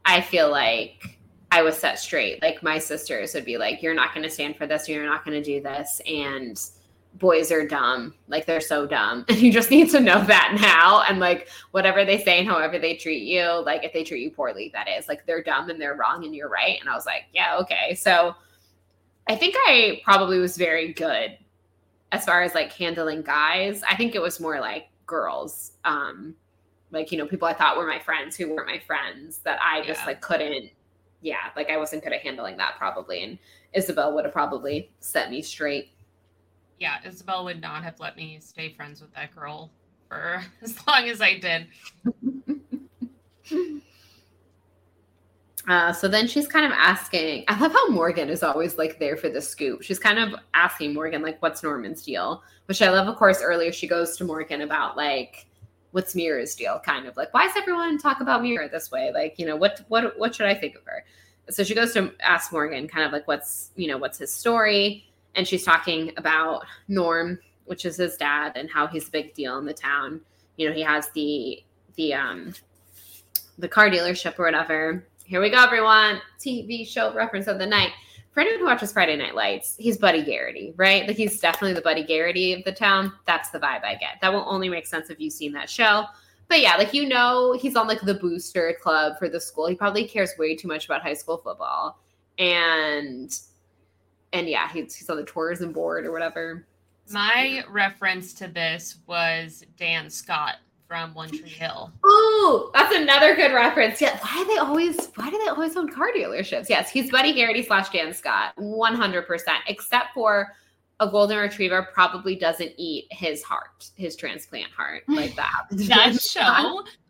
I feel like I was set straight. Like my sisters would be like, "You're not going to stand for this, you're not going to do this," and boys are dumb. Like they're so dumb. And [LAUGHS] you just need to know that now. And like whatever they say and however they treat you, like if they treat you poorly, that is like they're dumb and they're wrong and you're right. And I was like, yeah, okay. So I think I probably was very good as far as like handling guys. I think it was more like girls. Um like, you know, people I thought were my friends who weren't my friends that I just yeah. like couldn't yeah, like I wasn't good at handling that probably. And Isabel would have probably set me straight yeah, Isabel would not have let me stay friends with that girl for [LAUGHS] as long as I did. [LAUGHS] Uh, so then she's kind of asking. I love how Morgan is always like there for the scoop. She's kind of asking Morgan like, "What's Norman's deal?" Which I love. Of course, earlier she goes to Morgan about like, "What's Mira's deal?" Kind of like, "Why does everyone talk about Mira this way?" Like, you know, what what what should I think of her? So she goes to ask Morgan, kind of like, "What's you know, what's his story?" And she's talking about Norm, which is his dad, and how he's a big deal in the town. You know, he has the the um the car dealership or whatever here we go, everyone. TV show reference of the night. For anyone who watches Friday Night Lights, he's Buddy Garrity, right? Like he's definitely the Buddy Garrity of the town. That's the vibe I get. That will only make sense if you've seen that show. But yeah, like you know, he's on like the booster club for the school. He probably cares way too much about high school football. And and yeah, he's he's on the tourism board or whatever. My reference to this was Dan Scott from One Tree Hill. Oh, that's another good reference. Yeah, why do they always why do they always own car dealerships? Yes, he's Buddy Garrity slash Dan Scott, one hundred percent. Except for a golden retriever probably doesn't eat his heart, his transplant heart, like [LAUGHS] that. that show [LAUGHS]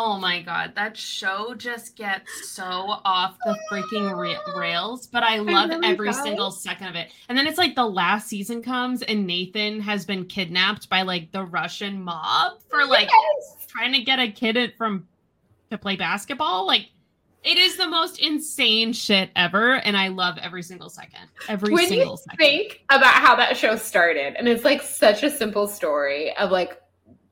Oh my god, that show just gets so off the freaking ra- rails, but I love really every single second of it. And then it's like the last season comes and Nathan has been kidnapped by like the Russian mob for like yes. trying to get a kid from to play basketball. Like it is the most insane shit ever, and I love every single second. Every when single you second. Think about how that show started, and it's like such a simple story of like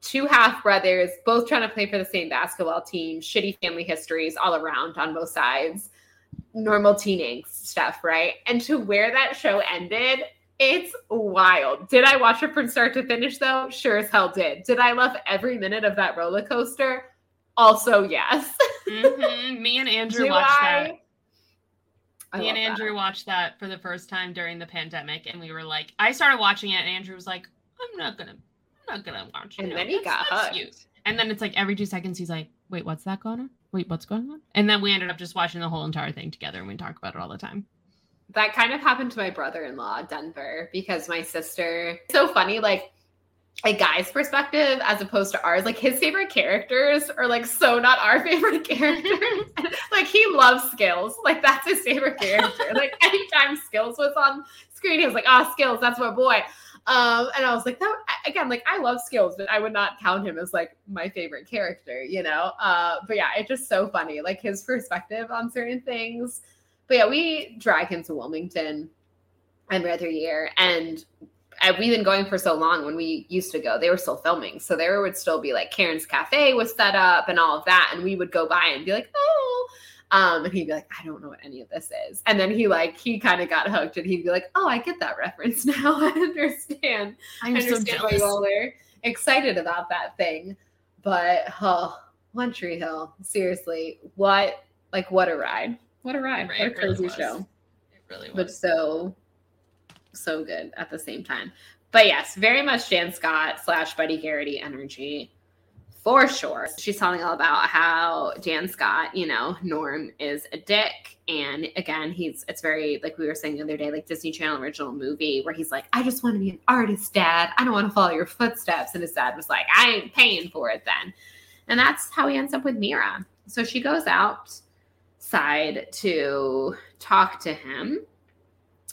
two half brothers, both trying to play for the same basketball team, shitty family histories all around on both sides, normal teenage stuff, right? And to where that show ended, it's wild. Did I watch it from start to finish though? Sure as hell did. Did I love every minute of that roller coaster? Also, yes. mm-hmm. Me and Andrew watched I? that. I Me and Andrew that. watched that for the first time during the pandemic, and we were like, I started watching it, and Andrew was like, I'm not gonna I'm not gonna watch. And then he got hooked. And then it's like every two seconds he's like, "Wait, what's that going on? Wait, what's going on?" And then we ended up just watching the whole entire thing together, and we talk about it all the time. That kind of happened to my brother-in-law, Denver, because my sister. So funny, like a guy's perspective as opposed to ours. Like his favorite characters are like so not our [LAUGHS] favorite characters. [LAUGHS] like he loves Skills. Like that's his favorite character. [LAUGHS] like anytime Skills was on screen, he was like, "Ah, oh, Skills, that's my boy." Um, and I was like, that again, like I love skills, but I would not count him as like my favorite character, you know? Uh, but yeah, it's just so funny, like his perspective on certain things. But yeah, we drag him to Wilmington every other year. And we've been going for so long when we used to go, they were still filming. So there would still be like Karen's Cafe was set up and all of that. And we would go by and be like, oh, um, and he'd be like, I don't know what any of this is. And then he like he kind of got hooked and he'd be like, Oh, I get that reference [LAUGHS] now. I understand. I'm I understand so why you all are excited about that thing. But oh, One Tree Hill, seriously, what like what a ride. What a ride. Right, what a crazy really show. It really was. But so so good at the same time. But yes, very much Dan Scott slash Buddy Garrity energy for sure. She's telling all about how Dan Scott, you know, Norm is a dick. And again, he's it's very like we were saying the other day, like Disney Channel original movie where he's like, I just want to be an artist, dad. I don't want to follow your footsteps. And his dad was like, I ain't paying for it then. And that's how he ends up with Mira. So she goes outside to talk to him.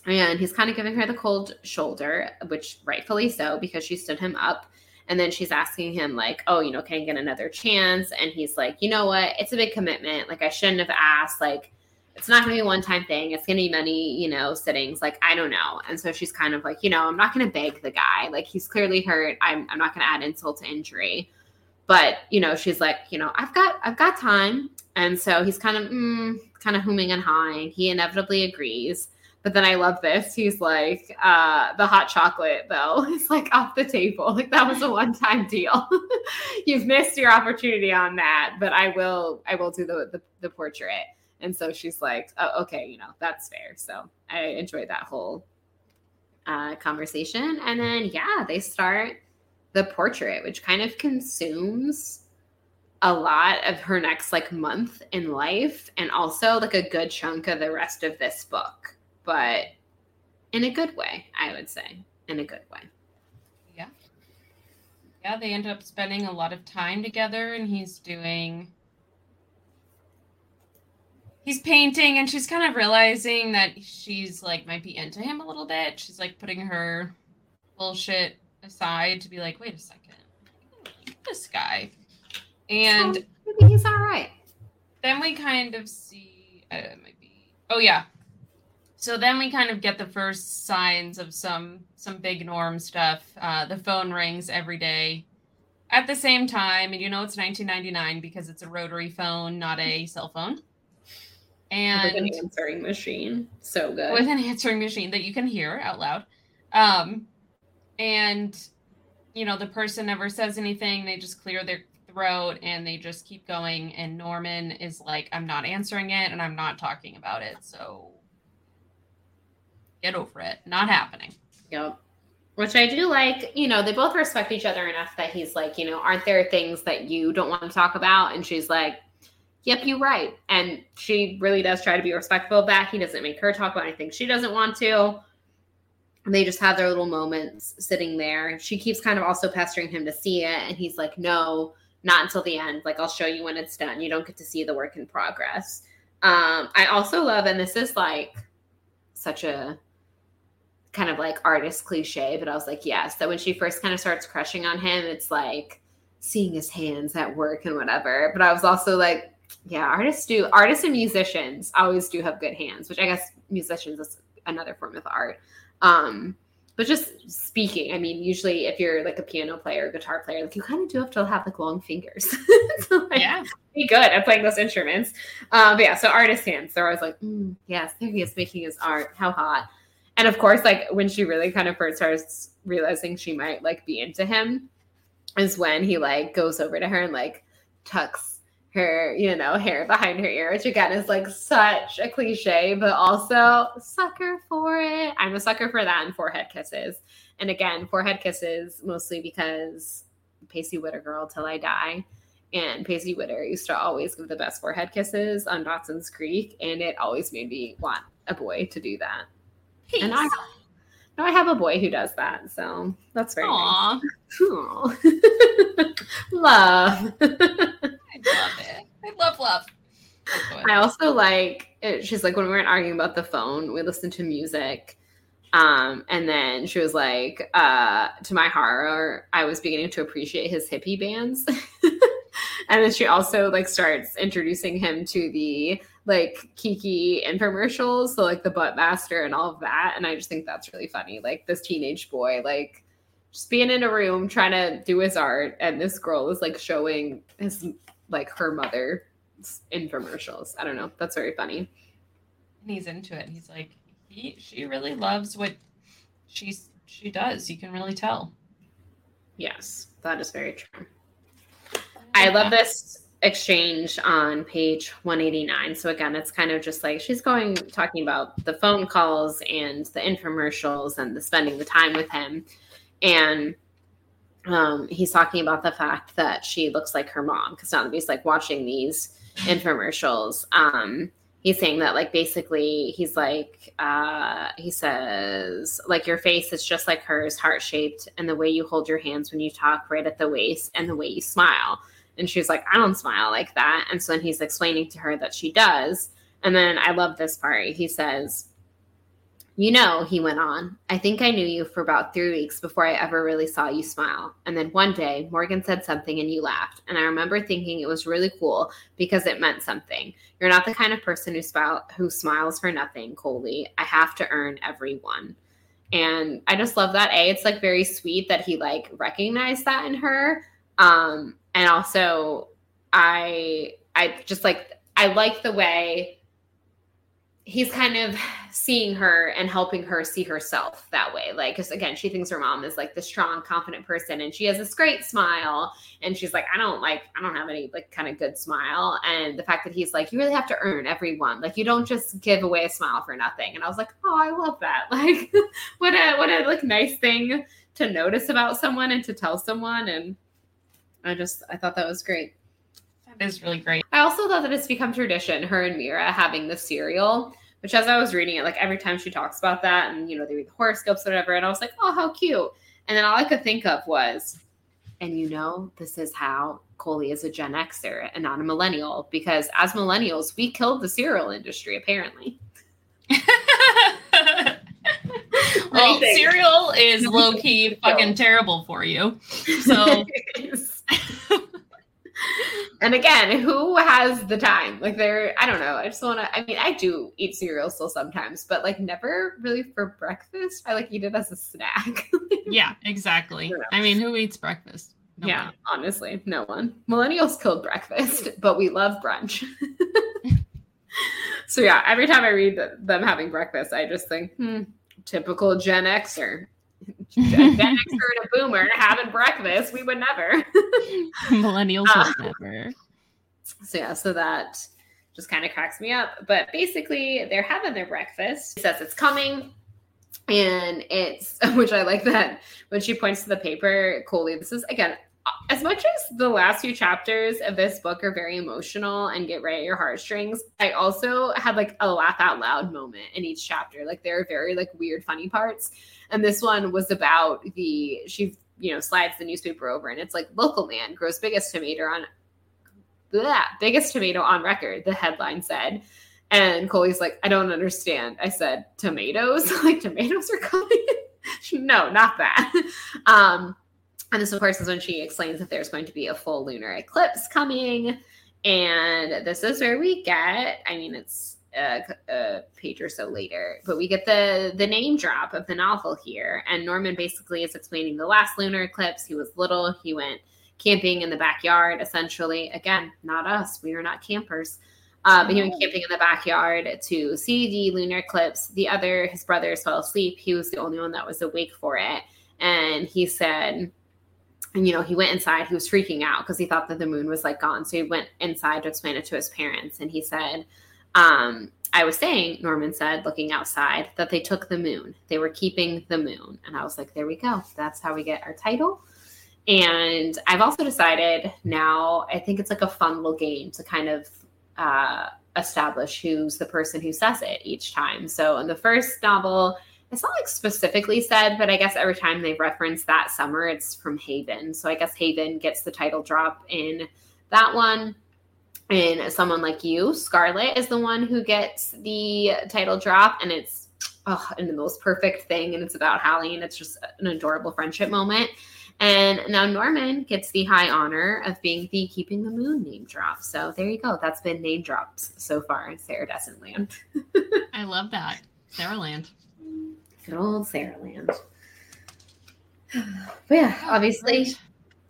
And he's kind of giving her the cold shoulder, which rightfully so, because she stood him up and then she's asking him, like, oh, you know, can I get another chance? And he's like, you know what? It's a big commitment. Like, I shouldn't have asked. Like, it's not going to be a one time thing. It's going to be many, you know, sittings. Like, I don't know. And so she's kind of like, you know, I'm not going to beg the guy. Like, he's clearly hurt. I'm, I'm not going to add insult to injury. But, you know, she's like, you know, I've got, I've got time. And so he's kind of, mm, kind of humming and hawing. He inevitably agrees. But then I love this. He's like, uh, the hot chocolate though [LAUGHS] is like off the table. Like that was a one-time deal. [LAUGHS] You've missed your opportunity on that, but I will I will do the, the, the portrait. And so she's like, oh, okay, you know, that's fair. So I enjoyed that whole uh, conversation. And then yeah, they start the portrait, which kind of consumes a lot of her next like month in life and also like a good chunk of the rest of this book but in a good way, I would say. In a good way. Yeah. Yeah, they end up spending a lot of time together, and he's doing he's painting and she's kind of realizing that she's like might be into him a little bit. She's like putting her bullshit aside to be like, wait a second, this guy. And So, maybe he's all right. then we kind of see uh, it might be oh yeah so then we kind of get the first signs of some some big norm stuff. Uh, the phone rings every day. At the same time and you know it's 1999 because it's a rotary phone not a [LAUGHS] cell phone. Like an and answering machine. So good. with an answering machine that you can hear out loud. Um and you know the person never says anything. They just clear their throat and they just keep going. And norman is like i'm not answering it and i'm not talking about it. So get over it not happening Yep. Which I do like, you know, they both respect each other enough that he's like, you know, aren't there things that you don't want to talk about? And she's like, yep, you're right. And she really does try to be respectful of that. He doesn't make her talk about anything she doesn't want to. And they just have their little moments sitting there. She keeps kind of also pestering him to see it. And he's like, no, not until the end. Like, I'll show you when it's done. You don't get to see the work in progress. Um, I also love, and this is like such a kind of like artist cliche, but I was like, yes. That when she first kind of starts crushing on him, it's like seeing his hands at work and whatever. But I was also like, yeah, artists do, artists and musicians always do have good hands, which I guess musicians is another form of art. Um, but just speaking, I mean, usually if you're like a piano player, guitar player, like you kind of do have to have like long fingers. [LAUGHS] so, like, yeah be good at playing those instruments. Um, but yeah, so artist hands. They're always like, mm, yes, there he is making his art. How hot. And of course, like when she really kind of first starts realizing she might like be into him is when he like goes over to her and like tucks her, you know, hair behind her ear, which again is like such a cliche, but also sucker for it. I'm a sucker for that and forehead kisses. And again, forehead kisses mostly because Pacey Witter girl till I die. And Pacey Witter used to always give the best forehead kisses on Dawson's Creek, and it always made me want a boy to do that. And I, no, I have a boy who does that, so that's very Aw, nice. Aw. [LAUGHS] Love. I love it. I love love. I also like it, she's like when we weren't arguing about the phone, we listened to music. Um, and then she was like, uh, to my horror, I was beginning to appreciate his hippie bands. [LAUGHS] and then she also like starts introducing him to the like Kiki infomercials, so like the butt master and all of that. And I just think that's really funny. Like this teenage boy, like just being in a room trying to do his art, and this girl is like showing his like her mother infomercials. I don't know. That's very funny. and he's into it. He's like, he, she really loves what she's she does. You can really tell. Yes, that is very true. Oh, I love this exchange on page 189. So again, it's kind of just like she's going talking about the phone calls and the infomercials and the spending the time with him. And um, he's talking about the fact that she looks like her mom because now that he's like watching these infomercials. Um, he's saying that like basically he's like uh he says like your face is just like hers heart shaped and the way you hold your hands when you talk right at the waist and the way you smile and she's like i don't smile like that and so then he's explaining to her that she does and then i love this part he says you know, he went on, I think I knew you for about three weeks before I ever really saw you smile. And then one day, Morgan said something and you laughed. And I remember thinking it was really cool because it meant something. You're not the kind of person who, smile, who smiles for nothing, Coley. I have to earn every one. And I just love that. A, it's like very sweet that he like recognized that in her. Um, and also, I, I just like, I like the way he's kind of seeing her and helping her see herself that way. Like, because again, she thinks her mom is like the strong, confident person, and she has this great smile. And she's like, I don't like, I don't have any like kind of good smile. And the fact that he's like, you really have to earn every one. Like, you don't just give away a smile for nothing. And I was like, oh, I love that. [LAUGHS] Like, what a what a like nice thing to notice about someone and to tell someone. And I just I thought that was great. That is really great. I also thought that it's become tradition, her and Mira having the cereal, which as I was reading it, like every time she talks about that and, you know, they read the horoscopes or whatever, and I was like, oh, how cute. And then all I could think of was And you know, this is how Coley is a Gen Xer and not a millennial because as millennials, we killed the cereal industry, apparently. [LAUGHS] well, cereal is [LAUGHS] low key fucking terrible for you. So. [LAUGHS] and again, who has the time? Like, there, I don't know. I just want to. I mean, I do eat cereal still sometimes, but like never really for breakfast. I like eat it as a snack. [LAUGHS] yeah, exactly. I, I, mean, who eats breakfast? No yeah, one. honestly, no one. Millennials killed breakfast, but we love brunch. so yeah, every time I read them having breakfast, I just think, hmm, typical Gen Xer. [LAUGHS] Gen Xer and a boomer having breakfast. We would never. [LAUGHS] Millennials uh, would never. So yeah, so that just kind of cracks me up. But basically, they're having their breakfast. He says it's coming. And it's [LAUGHS] which I like that when she points to the paper, Coley. This is again as much as the last few chapters of this book are very emotional and get right at your heartstrings, I also had like a laugh out loud moment in each chapter. Like there are very like weird, funny parts. And this one was about the she, you know, slides the newspaper over and it's like local man grows biggest tomato on that biggest tomato on record, the headline said. And Coley's like, I don't understand. I said, tomatoes? [LAUGHS] like tomatoes are coming? [LAUGHS] no, not that. Um, and this, of course, is when she explains that there's going to be a full lunar eclipse coming. And this is where we get, I mean, it's a, a, page or so later, but we get the the name drop of the novel here. And Norman basically is explaining the last lunar eclipse. He was little. He went camping in the backyard, essentially. Again, not us. We are not campers. Uh, but he went camping in the backyard to see the lunar eclipse. The other, his brothers fell asleep. He was the only one that was awake for it. And he said, and you know he went inside he was freaking out because he thought that the moon was like gone. So he went inside to explain it to his parents. And he said um, i was saying norman said looking outside that they took the moon. They were keeping the moon. And i was like there we go. That's how we get our title. And i've also decided now i think it's like a fun little game to kind of uh, establish who's the person who says it each time. So in the first novel it's not like specifically said, but I guess every time they reference that summer, it's from Haven. So I guess Haven gets the title drop in that one. And someone like you, Scarlet, is the one who gets the title drop, and it's oh, and the most perfect thing, and it's about Halley, and it's just an adorable friendship moment. And now Norman gets the high honor of being the Keeping the Moon name drop. So there you go. That's been name drops so far in Dessen Land. [LAUGHS] I love that. Sarah Land. Good old Saraland. [SIGHS] But yeah, obviously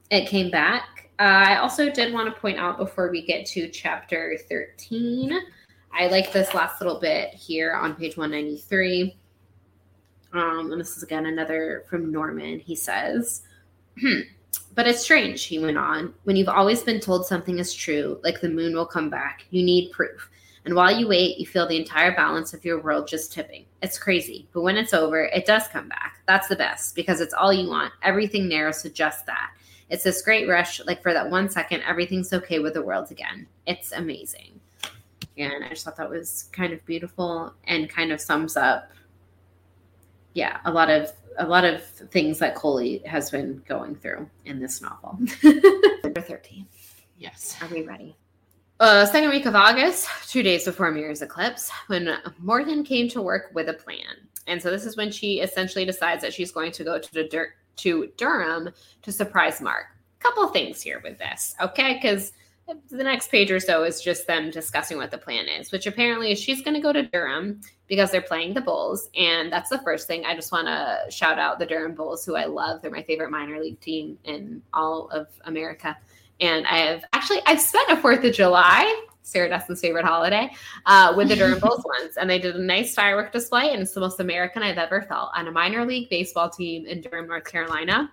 it came back. Uh, I also did want to point out before we get to chapter 13, I like this last little bit here on page 193. Um, and this is again another from Norman. He says, But it's strange, he went on. When you've always been told something is true, like the moon will come back, you need proof. And while you wait, you feel the entire balance of your world just tipping. It's crazy. But when it's over, it does come back. That's the best because it's all you want. Everything narrows to just that. It's this great rush. Like for that one second, everything's okay with the world again. It's amazing. And I just thought that was kind of beautiful and kind of sums up, yeah, a lot of a lot of things that Coley has been going through in this novel. [LAUGHS] Number 13. Yes. Are we ready? Uh, second week of August, two days before Mira's eclipse, when Morgan came to work with a plan. And so this is when she essentially decides that she's going to go to the Dur- to Durham to surprise Mark. Couple things here with this, okay? Because the next page or so is just them discussing what the plan is, which apparently is she's going to go to Durham because they're playing the Bulls. And that's the first thing. I just want to shout out the Durham Bulls, who I love. They're my favorite minor league team in all of America. And I have actually I've spent a Fourth of July, Sarah Dessen's favorite holiday, uh, with the Durham Bulls [LAUGHS] once, and they did a nice firework display, and it's the most American I've ever felt on a minor league baseball team in Durham, North Carolina.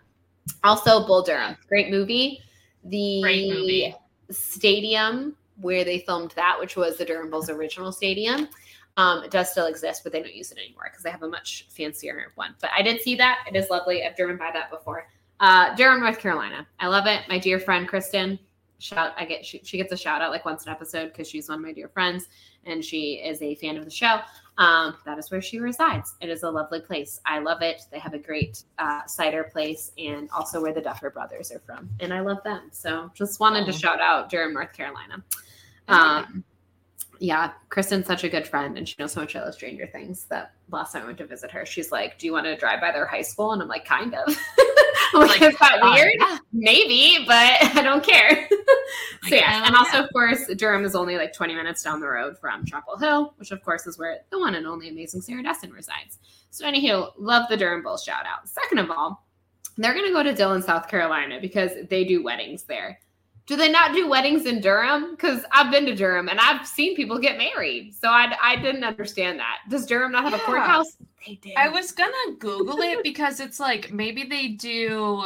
Also, Bull Durham, great movie. The great movie. stadium where they filmed that, which was the Durham Bulls original stadium. Um, it does still exist, but they don't use it anymore because they have a much fancier one. But I did see that. It is lovely. I've driven by that before. Uh, Durham, North Carolina. I love it. My dear friend Kristen shout I get she, she gets a shout out like once an episode because she's one of my dear friends and she is a fan of the show. Um, that is where she resides. It is a lovely place. I love it. They have a great uh, cider place and also where the Duffer brothers are from. And I love them. So just wanted to shout out Durham, North Carolina. Um, yeah, Kristen's such a good friend and she knows so much I love Stranger Things that last time I went to visit her, she's like, Do you want to drive by their high school? And I'm like, kind of. [LAUGHS] Like, is that uh, weird? yeah. Maybe, but [LAUGHS] I don't care. [LAUGHS] so yeah, uh, and also yeah. of course Durham is only like 20 minutes down the road from Chapel Hill, which of course is where the one and only amazing Sarah Dessen resides. So anywho, love the Durham Bulls shout out. Second of all, they're gonna go to Dillon, South Carolina because they do weddings there. Do they not do weddings in Durham? Because I've been to Durham and I've seen people get married. So I, I didn't understand that. Does Durham not have a courthouse? They do. I was gonna Google it [LAUGHS] because it's like maybe they do,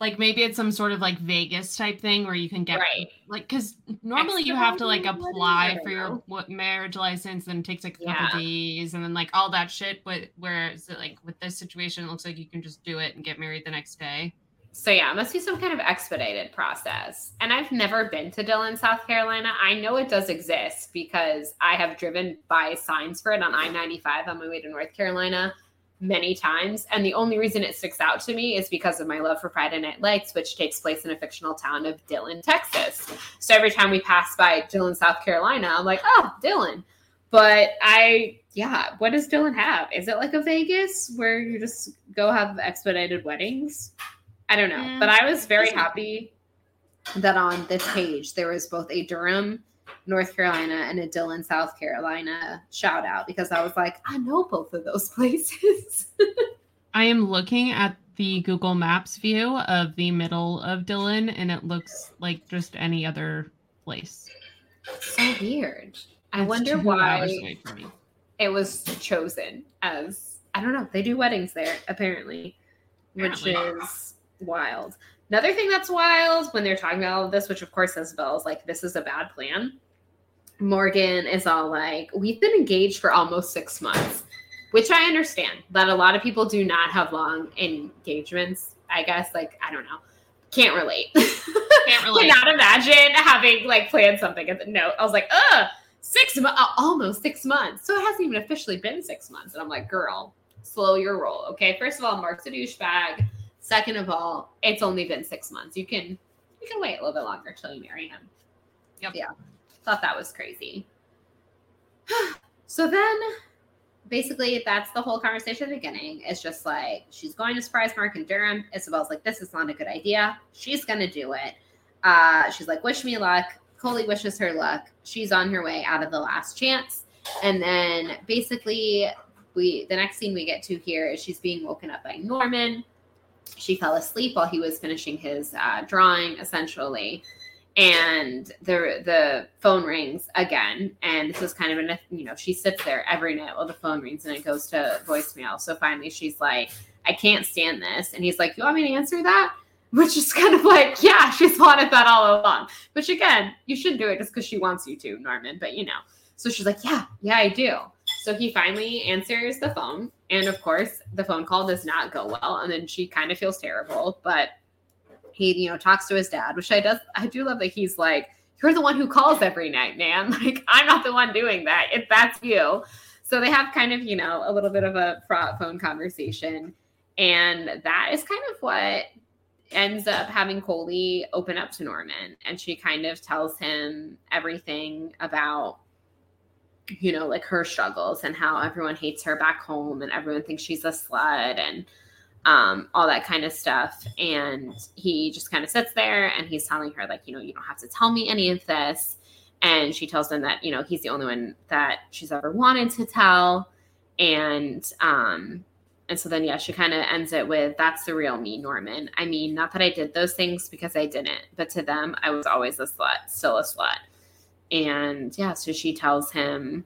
like maybe it's some sort of like Vegas type thing where you can get right. like because normally you have to like apply for your what marriage license and it takes like a Yeah. couple days and then like all that shit. But whereas like with this situation, it looks like you can just do it and get married the next day. So yeah, it must be some kind of expedited process. And I've never been to Dillon, South Carolina. I know it does exist because I have driven by signs for it on I-95 on my way to North Carolina many times. And the only reason it sticks out to me is because of my love for Friday Night Lights, which takes place in a fictional town of Dillon, Texas. So every time we pass by Dillon, South Carolina, I'm like, oh, Dillon. But I, yeah, what does Dillon have? Is it like a Vegas where you just go have expedited weddings? I don't know. Mm, but I was very happy that on this page there was both a Durham, North Carolina, and a Dillon, South Carolina shout out because I was like, I know both of those [LAUGHS] places. I am looking at the Google Maps view of the middle of Dillon, and it looks like just any other place. so weird. I It's wonder why away from me. it was chosen as I don't know. They do weddings there apparently, which is wild. Another thing that's wild when they're talking about all of this, which of course Isabel is like, this is a bad plan. Morgan is all like, we've been engaged for almost six months, which I understand that a lot of people do not have long engagements. I guess, like, I don't know. Can't relate. Can't [LAUGHS] relate. Cannot imagine having like planned something no. I was like, ugh, six months, uh, almost six months. So it hasn't even officially been six months. And I'm like, girl, slow your roll. Okay. First of all, Mark's a douchebag. Second of all, it's only been six months. You can you can wait a little bit longer till you marry him. Yep. Yeah. Thought that was crazy. [SIGHS] so then basically that's the whole conversation at the beginning. It's just like she's going to surprise Mark and Durham. Isabel's like, this is not a good idea. She's gonna do it. Uh, she's like, wish me luck. Coley wishes her luck. She's on her way out of the last chance. And then basically we the next scene we get to here is she's being woken up by Norman. She fell asleep while he was finishing his uh, drawing, essentially. And the the phone rings again. And this is kind of a you know she sits there every night while the phone rings and it goes to voicemail. So finally she's like i can't stand this. And he's like you want me to answer that? Which is kind of like yeah [LAUGHS] she's wanted that all along. Which again you shouldn't do it just because she wants you to norman but you know. So she's like yeah yeah i do. So he finally answers the phone and of course the phone call does not go well and then she kind of feels terrible but he you know talks to his dad which i does i do love that he's like you're the one who calls every night man. [LAUGHS] Like i'm not the one doing that if that's you. So they have kind of you know a little bit of a phone conversation and that is kind of what ends up having coley open up to norman and she kind of tells him everything about you know like her struggles and how everyone hates her back home and everyone thinks she's a slut and um, all that kind of stuff. And he just kind of sits there and he's telling her, like, you know, you don't have to tell me any of this. And she tells him that, you know, he's the only one that she's ever wanted to tell. And, um, and so then, yeah, she kind of ends it with, that's the real me, Norman. I mean, not that I did those things because I didn't, but to them, I was always a slut, still a slut. And yeah, so she tells him,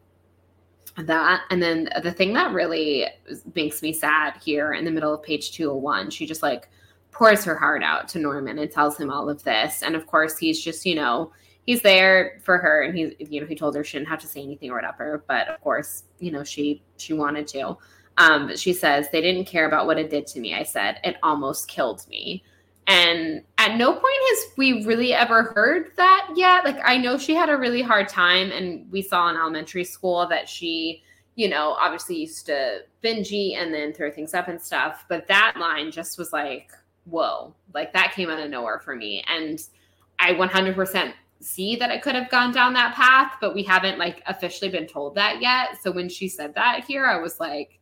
that. And then the thing that really makes me sad here in the middle of page 201 she just like pours her heart out to norman and tells him all of this. And of course he's just you know he's there for her and he's you know he told her she didn't have to say anything or whatever. But of course you know she she wanted to. Um she says they didn't care about what it did to me i said. It almost killed me And at no point has we really ever heard that yet. Like I know she had a really hard time, and we saw in elementary school that she, you know, obviously used to binge eat and then throw things up and stuff. But that line just was like, whoa, like that came out of nowhere for me. And I 100% see that it could have gone down that path, but we haven't like officially been told that yet. So when she said that here, I was like,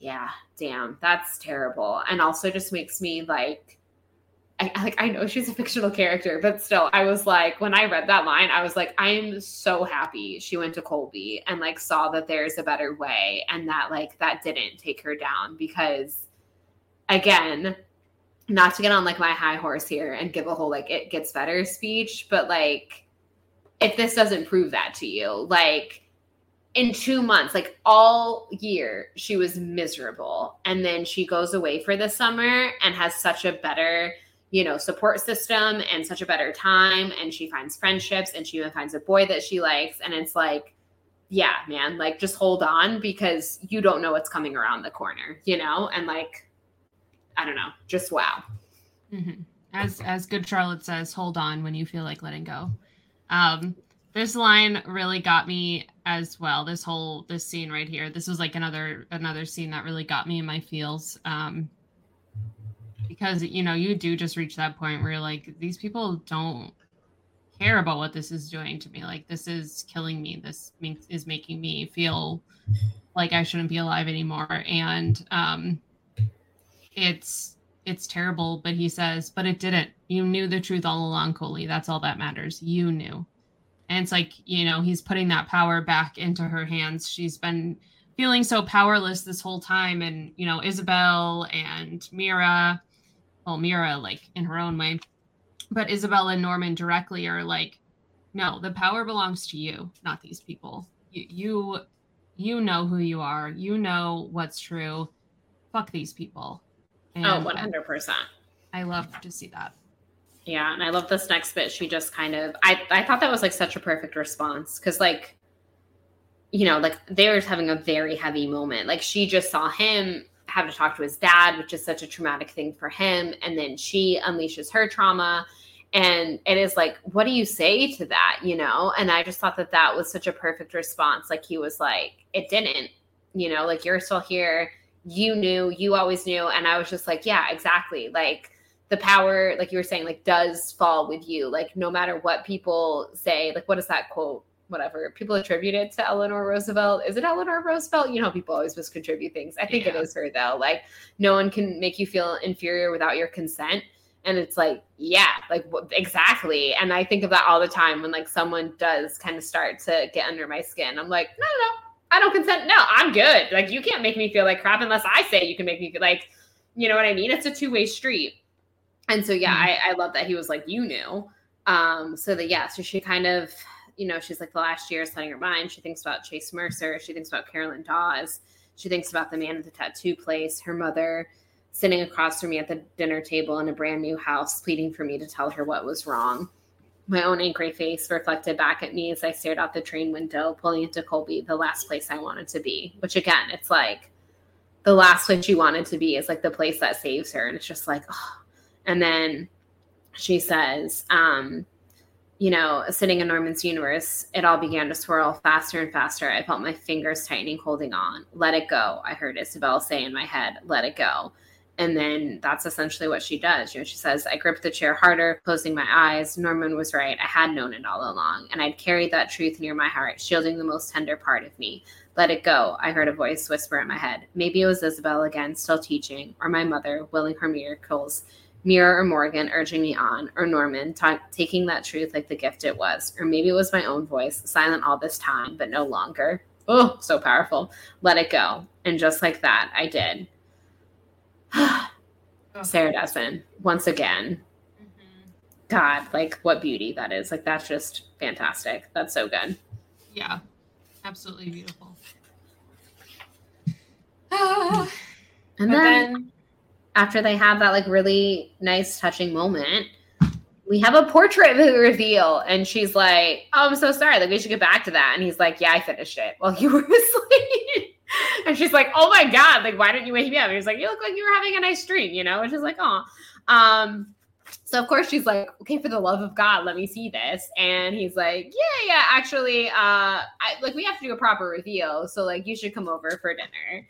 yeah, damn, that's terrible. And also just makes me like, I, like I know she's a fictional character, but still, I was like, when I read that line, I was like, I'm so happy she went to Colby and like saw that there's a better way, and that like that didn't take her down because, again, not to get on like my high horse here and give a whole like it gets better speech, but like if this doesn't prove that to you, like in two months, like all year, she was miserable. And then she goes away for the summer and has such a better, you know, support system and such a better time. And she finds friendships and she even finds a boy that she likes. And it's like, yeah, man, like just hold on because you don't know what's coming around the corner, you know? And like, I don't know, just wow. Mm-hmm. As as good Charlotte says, hold on when you feel like letting go. Um, this line really got me as well. This whole this scene right here. This was like another another scene that really got me in my feels. Um, because you know you do just reach that point where you're like these people don't care about what this is doing to me. Like this is killing me. This makes, is making me feel like I shouldn't be alive anymore. And um, it's it's terrible but he says but it didn't you knew the truth all along coley that's all that matters you knew and it's like you know he's putting that power back into her hands she's been feeling so powerless this whole time and you know isabel and mira well mira like in her own way but isabel and norman directly are like no the power belongs to you not these people you you, you know who you are you know what's true fuck these people Oh, and oh, 100%. I love to see that. Yeah, and I love this next bit. She just kind of I I thought that was like such a perfect response cuz like you know, like they were having a very heavy moment. Like she just saw him have to talk to his dad, which is such a traumatic thing for him, and then she unleashes her trauma and it is like what do you say to that, you know? And I just thought that that was such a perfect response. Like he was like it didn't, you know, like you're still here you knew, you always knew. And I was just like, yeah, exactly. Like the power, like you were saying, like does fall with you. Like no matter what people say, like what is that quote? Whatever people attribute it to Eleanor Roosevelt. Is it Eleanor Roosevelt? You know, people always miscontribute things. I think yeah. it is her though. Like no one can make you feel inferior without your consent. And it's like, yeah, like exactly. And I think of that all the time when like someone does kind of start to get under my skin. I'm like, no, no, no, I don't consent. No, I'm good. Like you can't make me feel like crap unless I say you can make me feel like, you know what I mean? It's a two way street. And so yeah, mm-hmm. I, I love that he was like, you knew. Um, so that yeah, so she kind of, you know, she's like the last year is setting her mind. She thinks about Chase Mercer. She thinks about Carolyn Dawes. She thinks about the man at the tattoo place, her mother sitting across from me at the dinner table in a brand new house, pleading for me to tell her what was wrong. My own angry face reflected back at me as I stared out the train window, pulling into Colby, the last place I wanted to be. Which again, it's like the last place you wanted to be is like the place that saves her. And it's just like, oh. And then she says, um, you know, sitting in Norman's universe, it all began to swirl faster and faster. I felt my fingers tightening, holding on. Let it go, I heard Isabel say in my head. Let it go. And then that's essentially what she does. You know, she says, I gripped the chair harder, closing my eyes. Norman was right. I had known it all along, and I'd carried that truth near my heart, shielding the most tender part of me. Let it go, I heard a voice whisper in my head. Maybe it was Isabel again, still teaching, or my mother, willing her miracles, Mira or Morgan urging me on, or Norman ta- taking that truth like the gift it was. Or maybe it was my own voice, silent all this time, but no longer. Oh, so powerful. Let it go. And just like that, I did. [SIGHS] Sarah Dessen, once again. Mm-hmm. God, like what beauty that is. Like that's just fantastic. That's so good. Yeah. Absolutely beautiful. [SIGHS] and then, then after they have that like really nice touching moment, we have a portrait [LAUGHS] reveal and she's like oh i'm so sorry like we should get back to that and he's like yeah i finished it while you [LAUGHS] were asleep and she's like, "Oh my god, like why didn't you wake me up?" And he's like, "You look like you were having a nice dream," you know. And she's like, "Oh." Um, So of course she's like, okay, for the love of God, let me see this. And he's like, yeah, yeah, actually, uh, I like we have to do a proper reveal, so like you should come over for dinner.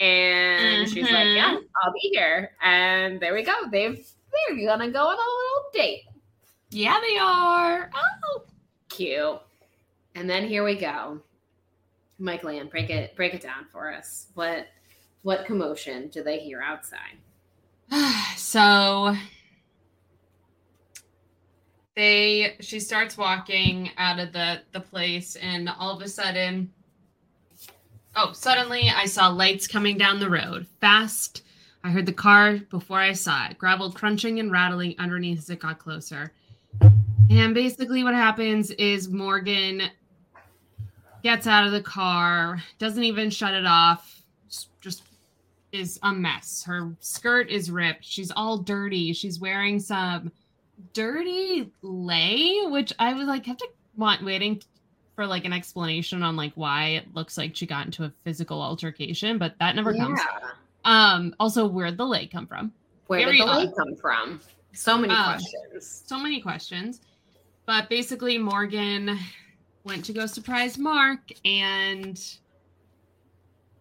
And mm-hmm. she's like, yeah, I'll be here. And there we go. They've they're gonna go on a little date. Yeah, they are. Oh, cute. And then here we go. Michael Ann, break it break it down for us. What what commotion do they hear outside? [SIGHS] so they she starts walking out of the the place and all of a sudden oh suddenly i saw lights coming down the road. Fast. I heard the car before i saw it. Gravel crunching and rattling underneath as it got closer. And basically what happens is morgan gets out of the car doesn't even shut it off just is a mess. Her skirt is ripped. She's all dirty. She's wearing some dirty lei, which I was like have to want waiting for like an explanation on like why it looks like she got into a physical altercation, but that never yeah. comes. Um, also where'd the leg come from? Where Very did the odd. lei come from? So many um, questions. So many questions. But basically Morgan went to go surprise Mark and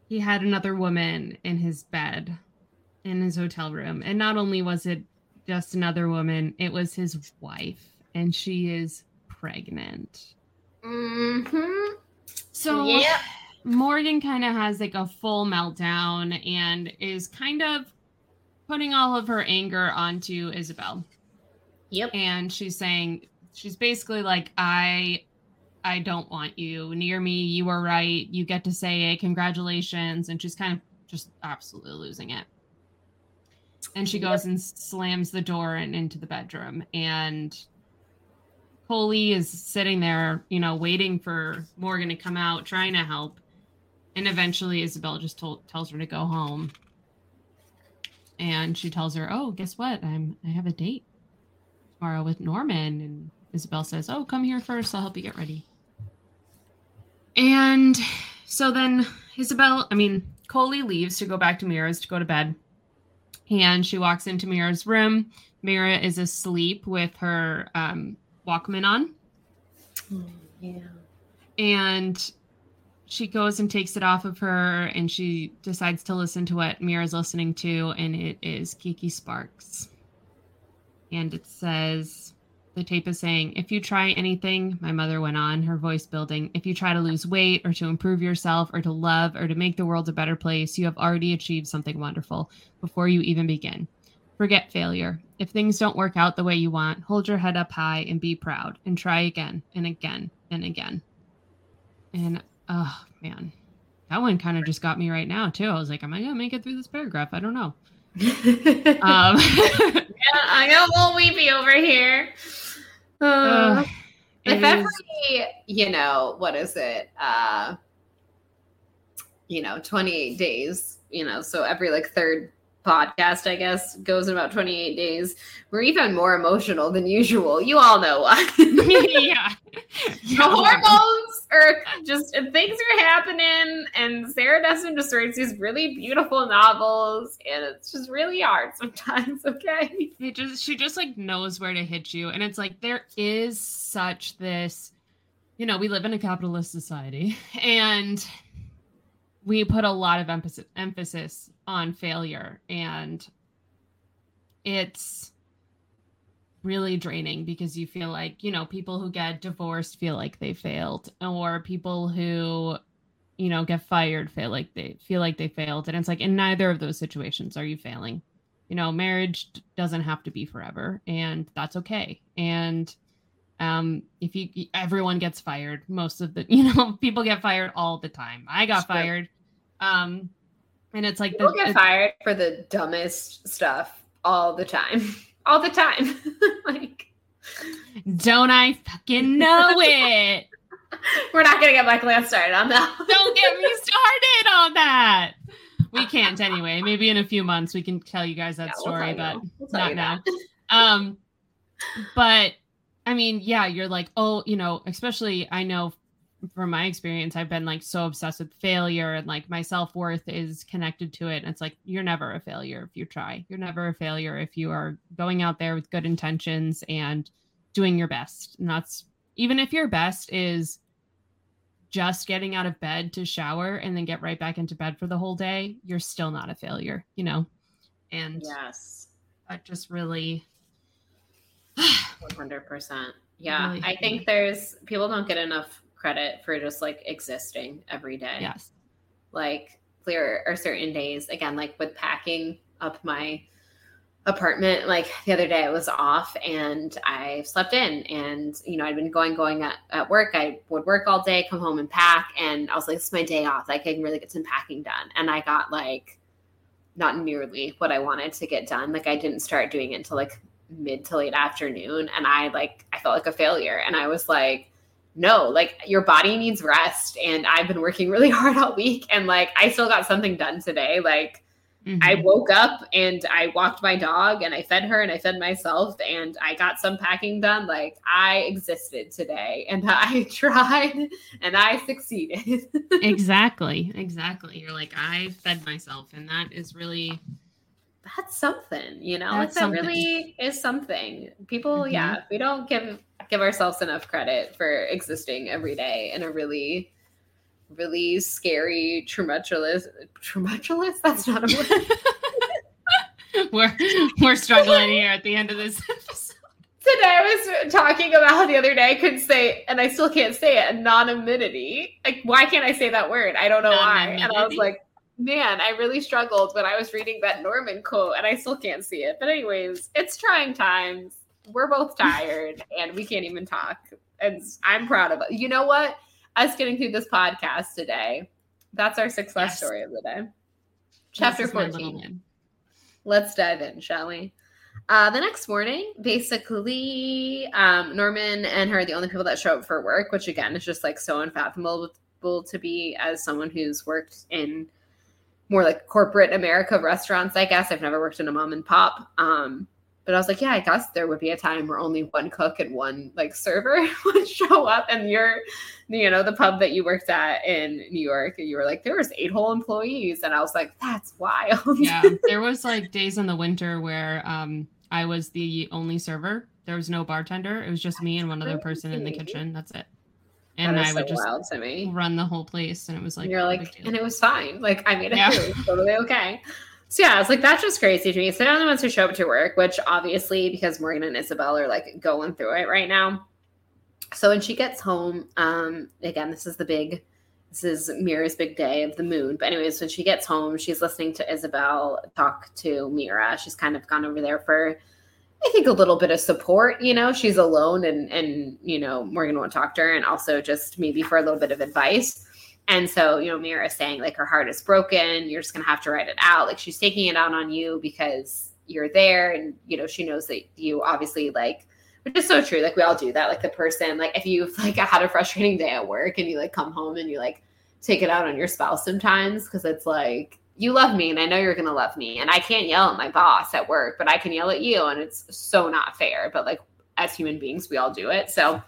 he had another woman in his bed in his hotel room. And not only was it just another woman. It was his wife, and she is pregnant. Mm-hmm. So yeah. Morgan kind of has like a full meltdown and is kind of putting all of her anger onto Isabel. Yep. And she's saying she's basically like I I don't want you near me. You were right. You get to say it. Congratulations. And she's kind of just absolutely losing it and she goes and slams the door and into the bedroom and Coley is sitting there, you know, waiting for Morgan to come out, trying to help. And eventually Isabel just told, tells her to go home. And she tells her, "Oh, guess what? I'm I have a date tomorrow with Norman." And Isabel says, "Oh, come here first. I'll help you get ready." And so then Isabel, I mean, Coley leaves to go back to Mira's to go to bed and she walks into Mira's room. Mira is asleep with her um, Walkman on. Yeah. And she goes and takes it off of her and she decides to listen to what Mira's listening to, and it is Kiki Sparks. And it says, the tape is saying, If you try anything, my mother went on, her voice building, if you try to lose weight or to improve yourself or to love or to make the world a better place, you have already achieved something wonderful before you even begin. Forget failure. If things don't work out the way you want, hold your head up high and be proud and try again and again and again. And oh man, that one kind of just got me right now too. I was like, am I gonna make it through this paragraph? I don't know. [LAUGHS] um, yeah, I got a little weepy over here. Uh, if every, you know, what is it? Uh, you know, 28 days, you know, so every like third podcast, I guess, goes in about 28 days. We're even more emotional than usual. You all know why. [LAUGHS] [LAUGHS] yeah. The hormones are just things are happening, and Sarah Dessen just writes these really beautiful novels, and it's just really hard sometimes, [LAUGHS] okay? It just she just like knows where to hit you. And it's like there is such this, you know, we live in a capitalist society and we put a lot of emphasis emphasis on failure and it's really draining because you feel like you know people who get divorced feel like they failed or people who you know get fired feel like they feel like they failed. And it's like in neither of those situations are you failing. You know marriage doesn't have to be forever and that's okay. And um if you everyone gets fired most of the [LAUGHS] you know people get fired all the time. I got fired um, and it's like people the, get fired for the dumbest stuff all the time, [LAUGHS] all the time. [LAUGHS] like, don't I fucking know [LAUGHS] it? We're not gonna get Michael Ann started on that. don't get me started on that. We can't anyway. Maybe in a few months we can tell you guys that yeah, story, we'll but we'll not now. Um, but I mean, yeah, you're like, oh, you know, especially I know from my experience, I've been like so obsessed with failure and like my self worth is connected to it. And it's like, you're never a failure if you try. You're never a failure if you are going out there with good intentions and doing your best. And that's even if your best is just getting out of bed to shower and then get right back into bed for the whole day, you're still not a failure, you know? And yes, that just really [SIGHS] 100%. Yeah. Really I think there's people don't get enough credit for just like existing every day. Yes. Like there are certain days, again, like with packing up my apartment like the other day i was off and i slept in and you know i'd been going going at, at work. I would work all day come home and pack and i was like this is my day off. Like i can really get some packing done. And i got like not nearly what i wanted to get done. Like i didn't start doing it until like mid to late afternoon and i like i felt like a failure. And i was like no like your body needs rest and i've been working really [LAUGHS] hard all week and like i still got something done today like Mm-hmm. I woke up and I walked my dog and I fed her and I fed myself and I got some packing done. Like I existed today and [LAUGHS] I tried and I succeeded. [LAUGHS] exactly. Exactly. You're like, I fed myself. And that is really that's something, you know, that's like that really is something. People, mm-hmm. yeah, we don't give give ourselves enough credit for existing every day in a really really scary tumultuous tumultuous that's not a word. [LAUGHS] We're we're struggling here at the end of this [LAUGHS] episode. Today i was talking about the other day i couldn't say and i still can't say it anonymity. Like why can't i say that word? I don't know why. And i was like man i really struggled when i was reading that norman quote and i still can't see it but anyways it's trying times we're both [LAUGHS] tired and we can't even talk and i'm proud of it you know what us getting through this podcast today. That's our success yes. story of the day. Chapter 14. Let's dive in, shall we? Uh, the next morning, basically, um, Norman and her are the only people that show up for work, which again is just like so unfathomable to be as someone who's worked in more like corporate America restaurants. I guess I've never worked in a mom and pop. Um, but I was like, yeah, I guess there would be a time where only one cook and one like server [LAUGHS] would show up. And you're, you know, the pub that you worked at in New York, and you were like, there was eight whole employees. And I was like, that's wild. yeah. There was like [LAUGHS] days in the winter where um, I was the only server. There was no bartender. It was just me and one other person in the kitchen. That's it. And I would so just run the whole place. And it was like, you're like, and it was fine. Like I made [LAUGHS] it yeah. through. Totally okay. So yeah, it's like that's just crazy to me. So they're the ones who show up to work, which obviously because Morgan and Isabel are like going through it right now. So when she gets home, um, again, this is the big this is Mira's big day of the moon. But anyways, when she gets home, she's listening to Isabel talk to Mira. She's kind of gone over there for I think a little bit of support, you know, she's alone and and you know, Morgan won't talk to her and also just maybe for a little bit of advice. And so, you know, Mira is saying like her heart is broken. You're just gonna have to write it out. Like she's taking it out on you because you're there, and you know she knows that you obviously like, which is so true. Like we all do that. Like the person, like if you've like had a frustrating day at work and you like come home and you like take it out on your spouse sometimes because it's like you love me and I know you're gonna love me, and I can't yell at my boss at work, but I can yell at you, and it's so not fair. But like as human beings, we all do it. So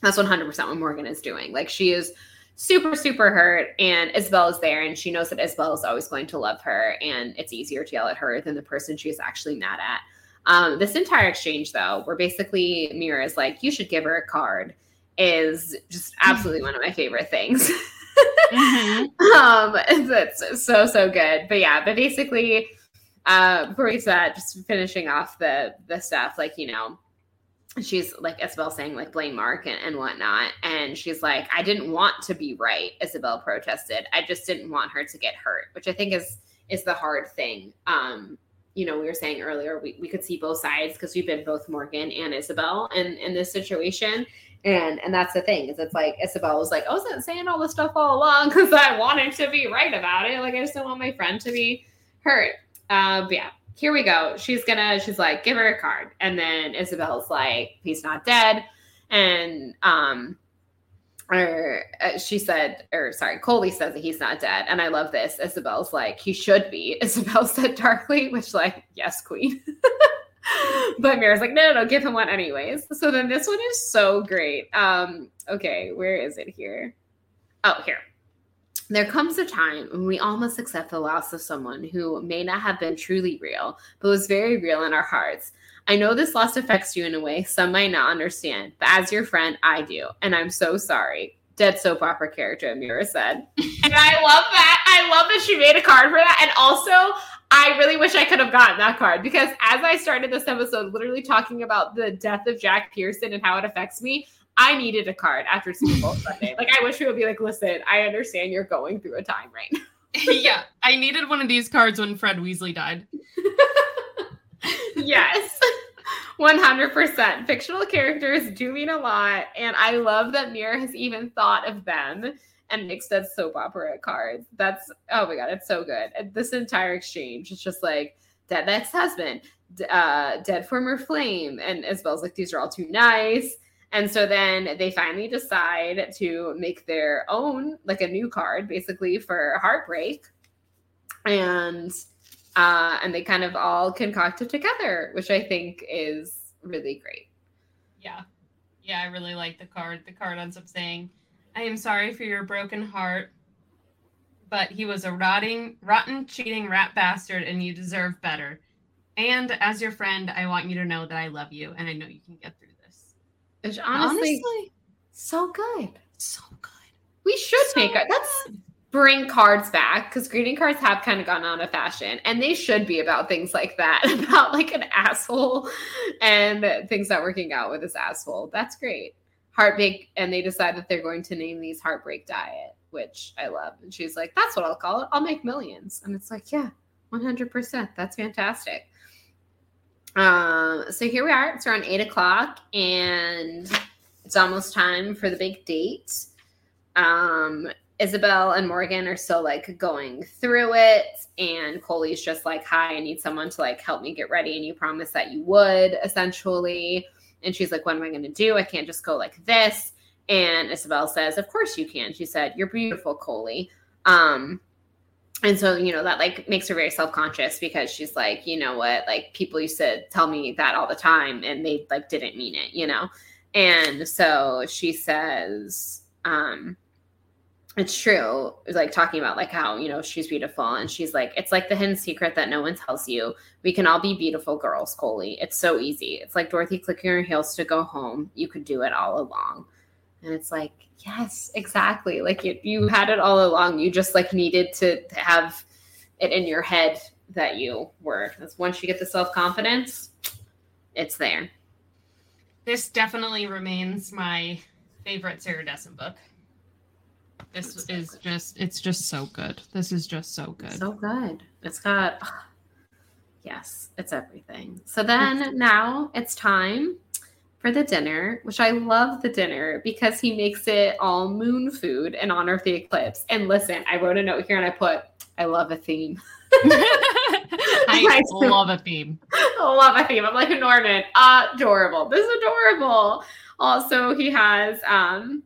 that's 100% what Morgan is doing. Like she is super, super hurt. And Isabel is there and she knows that Isabel is always going to love her. And it's easier to yell at her than the person she's actually mad at. Um, this entire exchange, though, where basically Mira is like, you should give her a card, is just absolutely [LAUGHS] one of my favorite things. [LAUGHS] mm-hmm. [LAUGHS] um, it's so, so good. But yeah, but basically, uh, start, just finishing off the the stuff, like, you know, she's like Isabel saying like blame Mark and, and whatnot. And she's like, I didn't want to be right, Isabel protested. I just didn't want her to get hurt, which I think is is the hard thing. Um, you know, we were saying earlier we, we could see both sides because we've been both Morgan and Isabel in, in this situation. And and that's the thing, is it's like Isabel was like, I wasn't saying all this stuff all along [LAUGHS] because I wanted to be right about it. Like I just don't want my friend to be hurt. Uh, but yeah, here we go. She's gonna, she's like, give her a card. And then Isabel's like, he's not dead. And, um, or uh, she said, or sorry, Coley says that he's not dead. And I love this. Isabel's like, he should be. [LAUGHS] Isabel said darkly, which, like, yes, queen. [LAUGHS] [LAUGHS] but Mira's like, no, no, no, give him one anyways. So then this one is so great. Um, okay, where is it here? Oh, here. There comes a time when we all must accept the loss of someone who may not have been truly real, but was very real in our hearts. I know this loss affects you in a way some might not understand, but as your friend, I do. And I'm so sorry. Dead soap opera character, Amira said. and I love that. I love that she made a card for that. And also, I really wish I could have gotten that card because as I started this episode, literally talking about the death of Jack Pearson and how it affects me, I needed a card after Super Bowl [LAUGHS] Sunday. Like, I wish we would be like, listen, I understand you're going through a time right now. [LAUGHS] yeah, I needed one of these cards when Fred Weasley died. [LAUGHS] yes. 100%. Fictional characters do mean a lot. And I love that Mir has even thought of them and mixed that soap opera cards. That's, oh my God, it's so good. This entire exchange is just like dead ex husband, uh, dead former flame. And Isabel's like, these are all too nice. And so then they finally decide to make their own, like a new card, basically for heartbreak. And uh, and they kind of all concoct it together, which I think is really great. Yeah, yeah, I really like the card. The card ends up saying, "I am sorry for your broken heart, but he was a rotting, rotten, cheating rat bastard, and you deserve better. And as your friend, I want you to know that I love you, and I know you can get through this." Which honestly, honestly so good, so good. We should so make it. That's bring cards back because greeting cards have kind of gone out of fashion and they should be about things like that [LAUGHS] about like an asshole and things not working out with this asshole that's great heartbreak and they decide that they're going to name these heartbreak diet which i love. And she's like that's what i'll call it. I'll make millions. And it's like yeah 100% that's fantastic. Um so here we are. It's around eight o'clock and it's almost time for the big date. Um Isabel and Morgan are still like going through it, and Coley's just like, Hi, I need someone to like help me get ready. And you promised that you would essentially. And she's like, What am I going to do? I can't just go like this. And Isabel says, Of course you can. She said, You're beautiful, Coley. Um, and so, you know, that like makes her very self conscious because she's like, You know what? Like people used to tell me that all the time and they like didn't mean it, you know? And so she says, um, it's true like talking about like how you know she's beautiful and she's like it's like the hidden secret that no one tells you. We can all be beautiful girls coley. It's so easy. It's like dorothy clicking her heels to go home. You could do it all along. And it's like yes exactly. Like you, you had it all along. You just like needed to have it in your head that you were. Once you get the self-confidence it's there. This definitely remains my favorite sarah dessen book this is just it's just so good. This is just so good. So good. It's got yes, it's everything. So then now it's time for the dinner, which I love the dinner because he makes it all moon food in honor of the eclipse. And listen, I wrote a note here and I put, I love a theme. [LAUGHS] I love a theme. I love a theme. I'm like Norman. Adorable. This is adorable. Also, he has um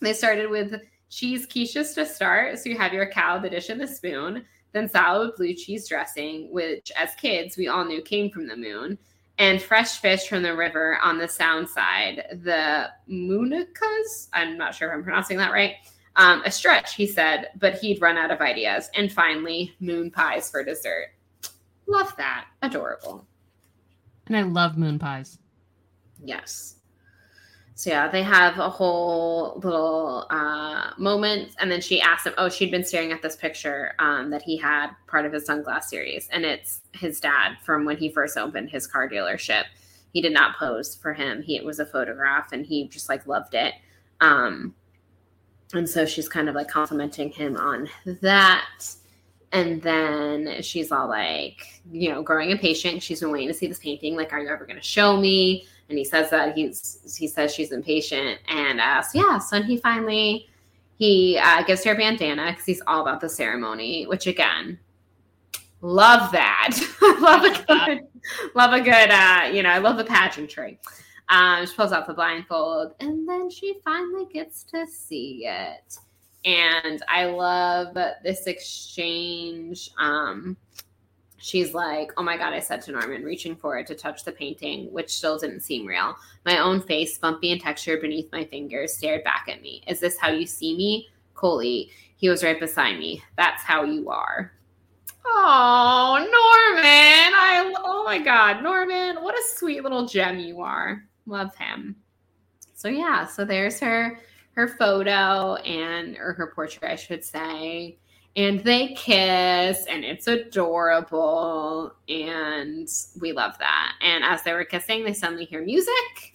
they started with cheese quiches to start. So you have your cow, the dish, and the spoon. Then salad with blue cheese dressing, which as kids we all knew came from the moon. And fresh fish from the river on the sound side. The munikas, I'm not sure if I'm pronouncing that right. Um, a stretch, he said, but he'd run out of ideas. And finally, moon pies for dessert. Love that. Adorable. And I love moon pies. Yes. So yeah, they have a whole little uh, moment, and then she asks him. Oh, she'd been staring at this picture um, that he had part of his sunglass series, and it's his dad from when he first opened his car dealership. He did not pose for him. He it was a photograph, and he just like loved it. Um, and so she's kind of like complimenting him on that. And then she's all like, you know, growing impatient. She's been waiting to see this painting. Like, are you ever going to show me? And he says that he's he says she's impatient and asks yeah so and he finally he uh, gives her a bandana because he's all about the ceremony which again love that. [LAUGHS] Love a good love a good uh you know i love the pageantry. Um she pulls off the blindfold and then she finally gets to see it. And i love this exchange um she's like, Oh my God, I said to Norman, reaching for it to touch the painting, which still didn't seem real. My own face, bumpy and textured beneath my fingers, stared back at me. Is this how you see me? Coley. He was right beside me. That's how you are. Oh, Norman. I oh my god, Norman, what a sweet little gem you are. Love him. So yeah, so there's her her photo and or her portrait, I should say. And they kiss and it's adorable and we love that. And as they were kissing, they suddenly hear music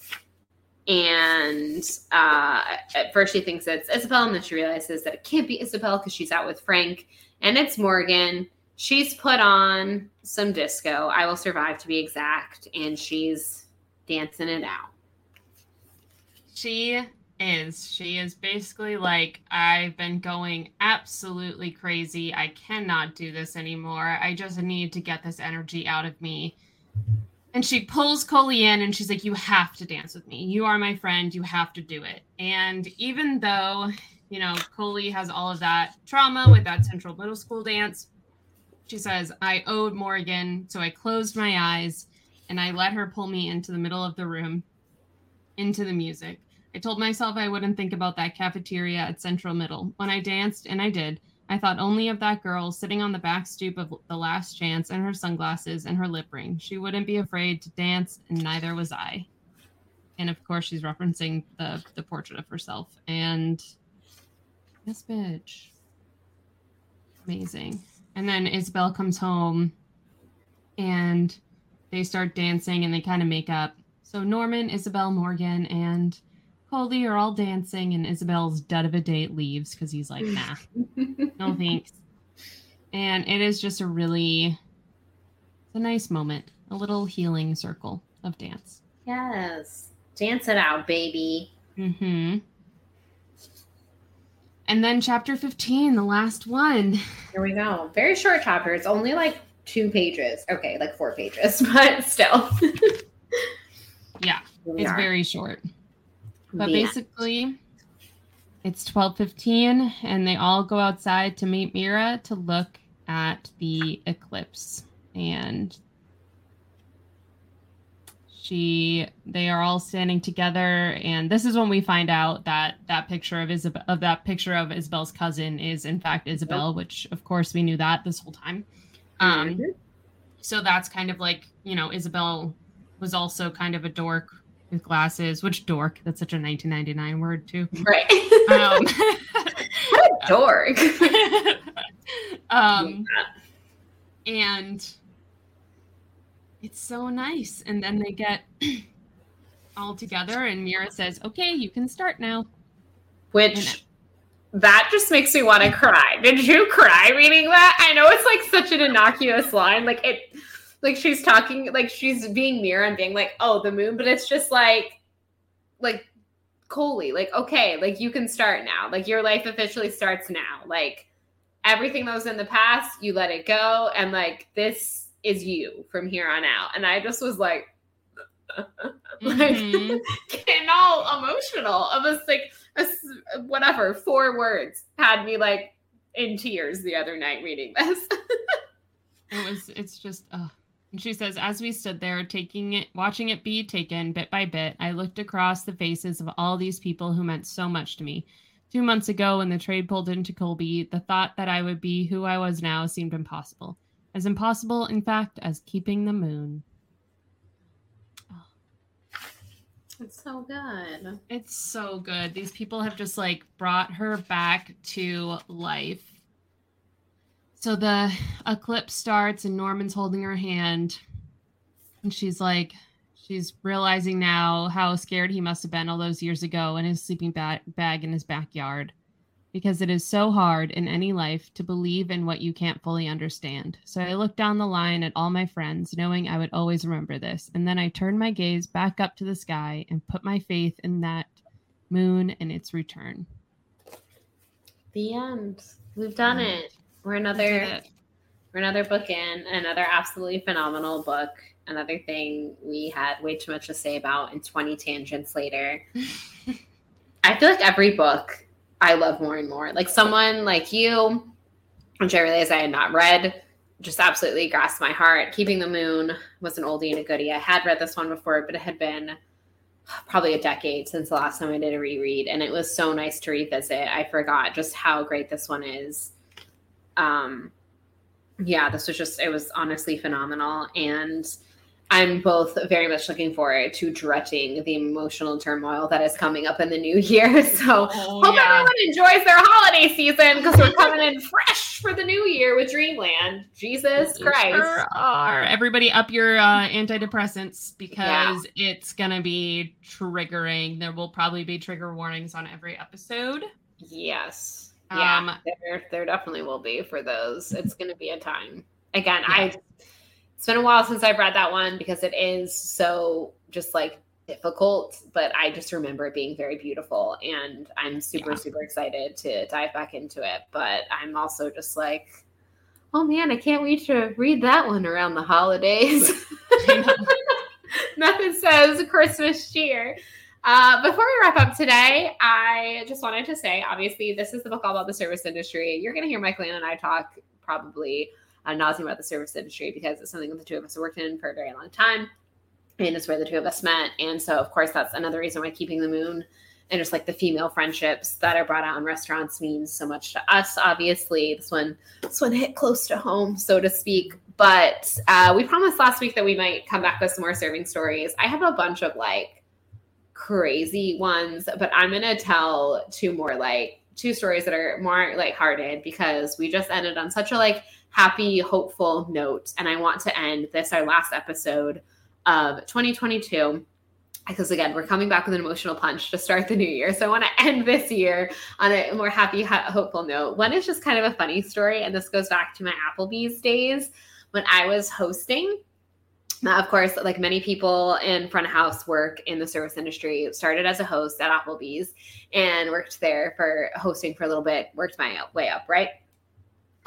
and uh, at first she thinks it's Isabel, and then she realizes that it can't be Isabel because she's out with Frank, and it's Morgan. She's put on some disco. I will survive to be exact, and she's dancing it out. She is. She is basically like, I've been going absolutely crazy. I cannot do this anymore. I just need to get this energy out of me. And she pulls Coley in and she's like, You have to dance with me. You are my friend. You have to do it. And even though, you know, Coley has all of that trauma with that central middle school dance, she says, I owed Morgan. So I closed my eyes and I let her pull me into the middle of the room, into the music. I told myself I wouldn't think about that cafeteria at Central Middle. When I danced, and I did, I thought only of that girl sitting on the back stoop of The Last Chance and her sunglasses and her lip ring. She wouldn't be afraid to dance, and neither was I. And of course, she's referencing the the portrait of herself. And this bitch, amazing. And then Isabel comes home, and they start dancing, and they kind of make up. So Norman, Isabel, Morgan, and Coley are all dancing, and Isabel's dead of a date leaves because he's like, nah, [LAUGHS] no thanks. And it is just a really, it's a nice moment, a little healing circle of dance. Yes. Dance it out, baby. Mm-hmm. And then chapter 15, the last one. Here we go. Very short chapter. It's only like two pages. Okay, like four pages, [LAUGHS] but still. [LAUGHS] yeah, it's very short. But yeah. basically, it's 12:15 and they all go outside to meet Mira to look at the eclipse and she they are all standing together and this is when we find out that that picture of Isabel of that picture of Isabel's cousin is in fact Isabel yep. which of course we knew that this whole time um so that's kind of like you know Isabel was also kind of a dork with glasses. Which dork? That's such a 1999 word too. Right. Um, [LAUGHS] [LAUGHS] what a dork. [LAUGHS] um, and it's so nice. And then they get [CLEARS THROAT] all together, and Mira says, "Okay, you can start now." Which that just makes me want to cry. Did you cry reading that? I know it's like such an innocuous line. Like it like she's talking like she's being Mira and being like, oh, the moon, but it's just like like Coley, like, okay, like you can start now. Like your life officially starts now. Like everything that was in the past, you let it go. And like this is you from here on out. And I just was like, [LAUGHS] like mm-hmm. [LAUGHS] getting all emotional. I was like, a, whatever, four words had me like in tears the other night reading this. [LAUGHS] it was, it's just, oh. And she says, as we stood there, taking it, watching it be taken bit by bit, I looked across the faces of all these people who meant so much to me. Two months ago, when the trade pulled into Colby, the thought that I would be who I was now seemed impossible. As impossible, in fact, as keeping the moon. Oh. It's so good. It's so good. These people have just like brought her back to life so the eclipse starts and Norman's holding her hand. And she's like, she's realizing now how scared he must have been all those years ago in his sleeping ba- bag in his backyard. Because it is so hard in any life to believe in what you can't fully understand. So I looked down the line at all my friends, knowing I would always remember this. And then I turned my gaze back up to the sky and put my faith in that moon and its return. The end. We've done it. We're another we're another book in, another absolutely phenomenal book. Another thing we had way too much to say about in 20 tangents later. [LAUGHS] I feel like every book I love more and more. Like someone like you, which I realized I had not read, just absolutely grasped my heart. Keeping the Moon was an oldie and a goodie. I had read this one before, but it had been probably a decade since the last time I did a reread, and it was so nice to revisit. I forgot just how great this one is. Um, yeah, this was just it was honestly phenomenal, and I'm both very much looking forward to dreading the emotional turmoil that is coming up in the new [LAUGHS] year. So oh, hope yeah. everyone enjoys their holiday season because we're coming in [LAUGHS] fresh for the new year with Dreamland. Jesus Christ. Sure are. Everybody up your uh, antidepressants because yeah. it's gonna be triggering. There will probably be trigger warnings on every episode. Yes. Yeah, um, there, there definitely will be for those. It's gonna be a time. Again, yeah. I it's been a while since I've read that one because it is so just like difficult, but I just remember it being very beautiful and I'm super, yeah. super excited to dive back into it. But I'm also just like, oh man, I can't wait to read that one around the holidays. [LAUGHS] Nothing [LAUGHS] says Christmas cheer. Uh, before we wrap up today, I just wanted to say obviously, this is the book all about the service industry. You're going to hear Michael and I talk probably uh, nauseam about the service industry because it's something that the two of us have worked in for a very long time. And it's where the two of us met. And so, of course, that's another reason why Keeping the Moon and just like the female friendships that are brought out in restaurants means so much to us. Obviously, this one, this one hit close to home, so to speak. But uh, we promised last week that we might come back with some more serving stories. I have a bunch of like crazy ones, but I'm gonna tell two more like two stories that are more lighthearted because we just ended on such a like happy, hopeful note. And I want to end this, our last episode of 2022 because again we're coming back with an emotional punch to start the new year so i want to end this year on a more happy hopeful note one is just kind of a funny story and this goes back to my applebee's days when i was hosting now, of course like many people in front of house work in the service industry started as a host at applebee's and worked there for hosting for a little bit worked my way up right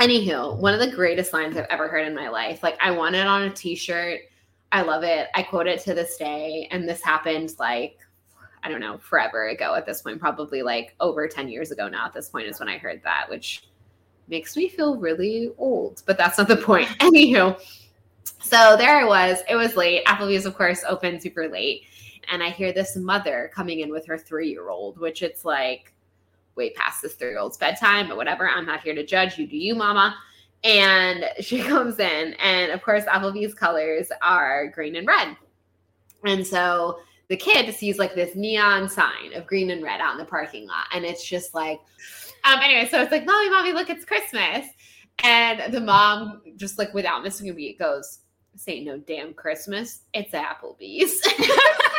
Anywho, one of the greatest lines I've ever heard in my life. Like, I want it on a t shirt. I love it. I quote it to this day. And this happened like, I don't know, forever ago at this point, probably like over 10 years ago now. At this point is when I heard that, which makes me feel really old, but that's not the point. [LAUGHS] Anywho, so there I was. It was late. Applebee's, of course, open super late. And I hear this mother coming in with her three year old, which it's like, way past this three year old's bedtime, but whatever. I'm not here to judge. You do you, mama. And [LAUGHS] she comes in, and of course, Applebee's colors are green and red. And so the kid sees like this neon sign of green and red out in the parking lot. And it's just like, um, anyway, so it's like, Mommy, Mommy, look, it's Christmas. And the mom, just like without missing a beat, goes, This ain't no damn Christmas. It's Applebee's. [LAUGHS]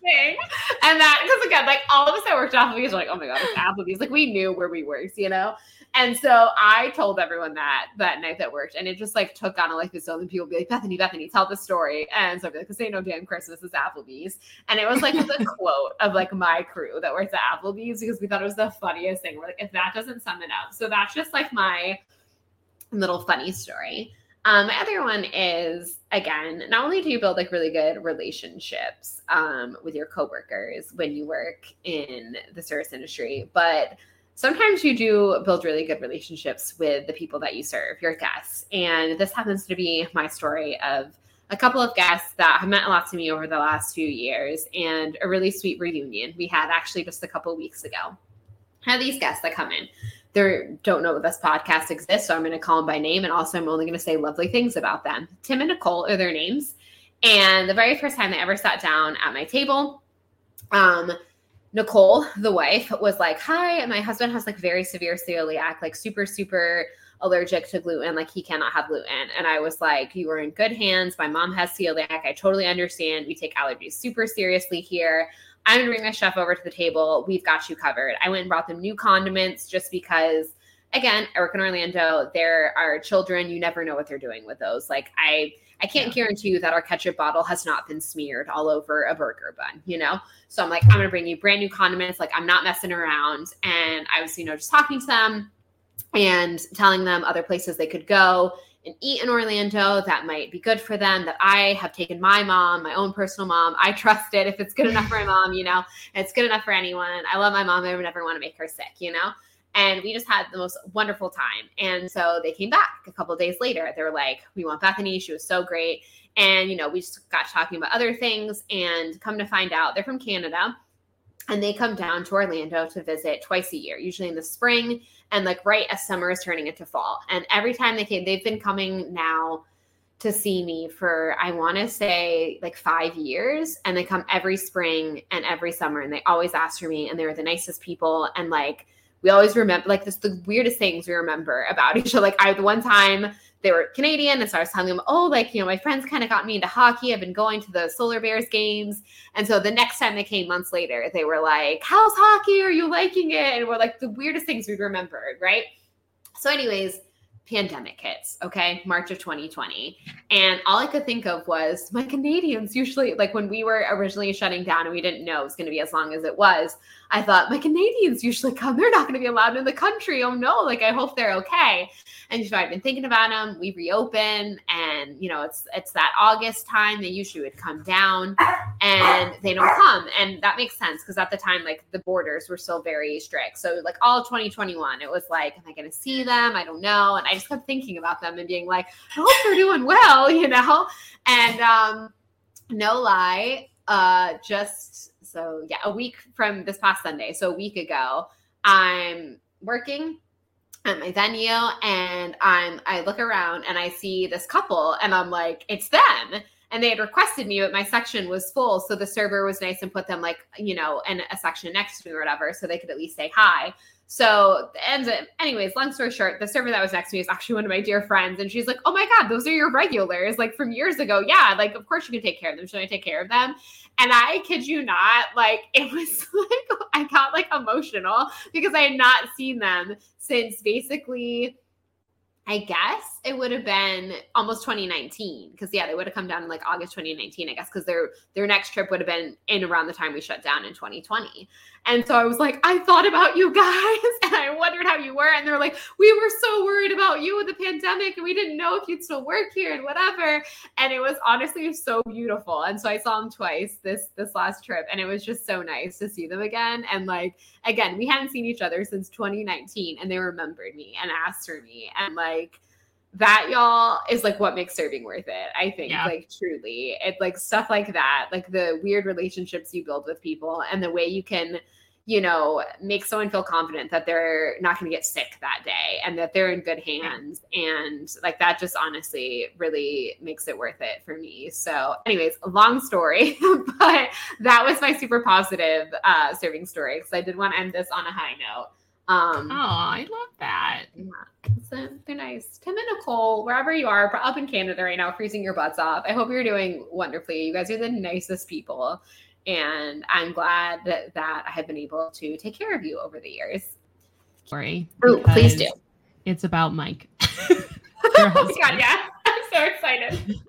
thing. And that, because again, like all of us that worked Applebee's were like, oh my God, it's Applebee's. Like we knew where we worked, you know? And so I told everyone that that night that worked. And it just like took on a like this own And people be like, Bethany, Bethany, tell the story. And so I'd be like, this ain't no damn Christmas, it's Applebee's. And it was like the [LAUGHS] quote of like my crew that works at Applebee's because we thought it was the funniest thing. We're like, if that doesn't sum it up. So that's just like my little funny story. Um, my other one is again, not only do you build like really good relationships um, with your coworkers when you work in the service industry, but sometimes you do build really good relationships with the people that you serve, your guests. And this happens to be my story of a couple of guests that have meant a lot to me over the last few years and a really sweet reunion we had actually just a couple weeks ago. I have these guests that come in they don't know that this podcast exists, so I'm going to call them by name, and also I'm only going to say lovely things about them. Tim and Nicole are their names, and the very first time they ever sat down at my table, um, Nicole, the wife, was like, "Hi, my husband has like very severe celiac, like super, super." allergic to gluten like he cannot have gluten and i was like you are in good hands my mom has celiac i totally understand we take allergies super seriously here I'm gonna bring my chef over to the table. We've got you covered. I went and brought them new condiments just because again, I work in Orlando. There are children. You never know what they're doing with those. Like I, I can't yeah. guarantee you that our ketchup bottle has not been smeared all over a burger bun. You know, so I'm like, I'm gonna bring you brand new condiments. Like I'm not messing around. And I was, you know, just talking to them and telling them other places they could go and eat in Orlando that might be good for them. That I have taken my mom, my own personal mom. I [LAUGHS] trust it. If it's good enough for my mom, you know, it's good enough for anyone. I love my mom. I would never want to make her sick, you know? And we just had the most wonderful time. And so they came back a couple days later. They were like, We want Bethany. She was so great. And, you know, we just got talking about other things and come to find out they're from Canada and they come down to Orlando to visit twice a year, usually in the spring and like right as summer is turning into fall. And every time they came, they've been coming now to see me for I want to say like 5 years and they come every spring and every summer and they always ask for me and they were the nicest people and like we always remember like this the weirdest things we remember about [LAUGHS] each other like I the one time they were Canadian. And so I was telling them, oh, like, you know, my friends kind of got me into hockey. I've been going to the Solar Bears games. And so the next time they came months later, they were like, how's hockey? Are you liking it? And we're like, the weirdest things we'd remembered, right? So, anyways, pandemic hits, okay, March of 2020. And all I could think of was my Canadians usually, like when we were originally shutting down and we didn't know it was going to be as long as it was, I thought my Canadians usually come. They're not going to be allowed in the country. Oh no, like I hope they're okay. And so I've been thinking about them. We reopen, and you know it's it's that August time. They usually would come down, and they don't come, and that makes sense because at the time like the borders were still very strict. So like all 2021, it was like, am I going to see them? I don't know. And I just kept thinking about them and being like, I hope they're doing well, [LAUGHS] you know. And um, no lie, uh, just so yeah, a week from this past Sunday, so a week ago, I'm working at my venue and I'm I look around and I see this couple and I'm like, it's them. And they had requested me, but my section was full. So the server was nice and put them like, you know, in a section next to me or whatever, so they could at least say hi. So, and anyways, long story short, the server that was next to me is actually one of my dear friends. And she's like, Oh my God, those are your regulars, like from years ago. Yeah, like, of course you can take care of them. Should I take care of them? And I kid you not, like, [LAUGHS] it was like, I got like emotional because I had not seen them since basically I guess it would have been almost 2019 because yeah, they would have come down in like August 2019, I guess, because their their next trip would have been in around the time we shut down in 2020. And so I was like, I thought about you guys [LAUGHS] and I wondered how you were. And they're like, we were so worried about you with the pandemic and we didn't know if you'd still work here and whatever. And it was honestly so beautiful. And so I saw them twice this this last trip and it was just so nice to see them again. And like again, we hadn't seen each other since 2019 and they remembered me and asked for me. And like that y'all is like what makes serving worth it i think yeah. like truly. It's like stuff like that like the weird relationships you build with people and the way you can you know make someone feel confident that they're not going to get sick that day and that they're in good hands. And like that just honestly really makes it worth it for me. So anyways long story [LAUGHS] but that was my super positive uh serving story because i did want to end this on a high note um, oh, I love that. Yeah, so they're nice. Tim and Nicole, wherever you are, up in Canada right now, freezing your butts off. I hope you're doing wonderfully. You guys are the nicest people. And I'm glad that, that I have been able to take care of you over the years. Sorry. Oh, please do. It's about Mike. [LAUGHS] [LAUGHS] oh my God, yeah. [LAUGHS] I'm so excited.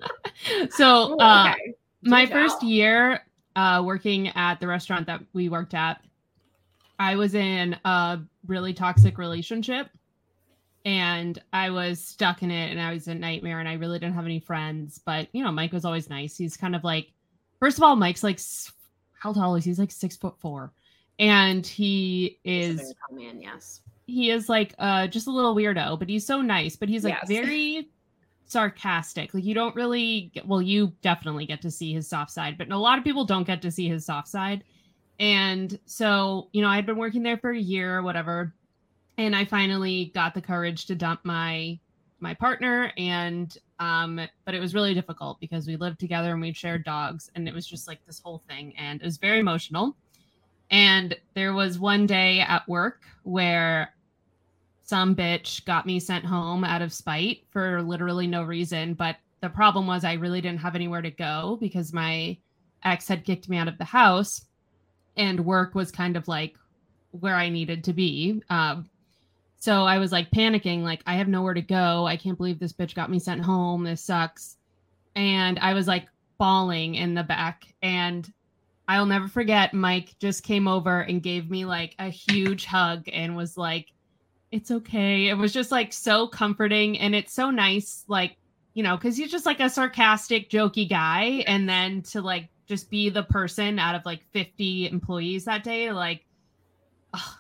so, uh, okay. my first year uh, working at the restaurant that we worked at, I was in a really toxic relationship and I was stuck in it and I was a nightmare and I really didn't have any friends. But, you know, Mike was always nice. He's kind of like, first of all, Mike's like, how tall is he? He's like six foot four. And he is, man, yes. He is like uh, just a little weirdo, but he's so nice. But he's like yes. very sarcastic. Like you don't really, get, well, you definitely get to see his soft side, but a lot of people don't get to see his soft side. And so, you know, I'd been working there for a year or whatever. And I finally got the courage to dump my my partner and um but it was really difficult because we lived together and we shared dogs and it was just like this whole thing and it was very emotional. And there was one day at work where some bitch got me sent home out of spite for literally no reason, but the problem was I really didn't have anywhere to go because my ex had kicked me out of the house and work was kind of like where I needed to be. Um, so I was like panicking, like, I have nowhere to go. I can't believe this bitch got me sent home. This sucks. And I was like bawling in the back. And I'll never forget, Mike just came over and gave me like a huge hug and was like, it's okay. It was just like so comforting. And it's so nice, like, you know, because he's just like a sarcastic, jokey guy. And then to like just be the person out of like 50 employees that day like oh,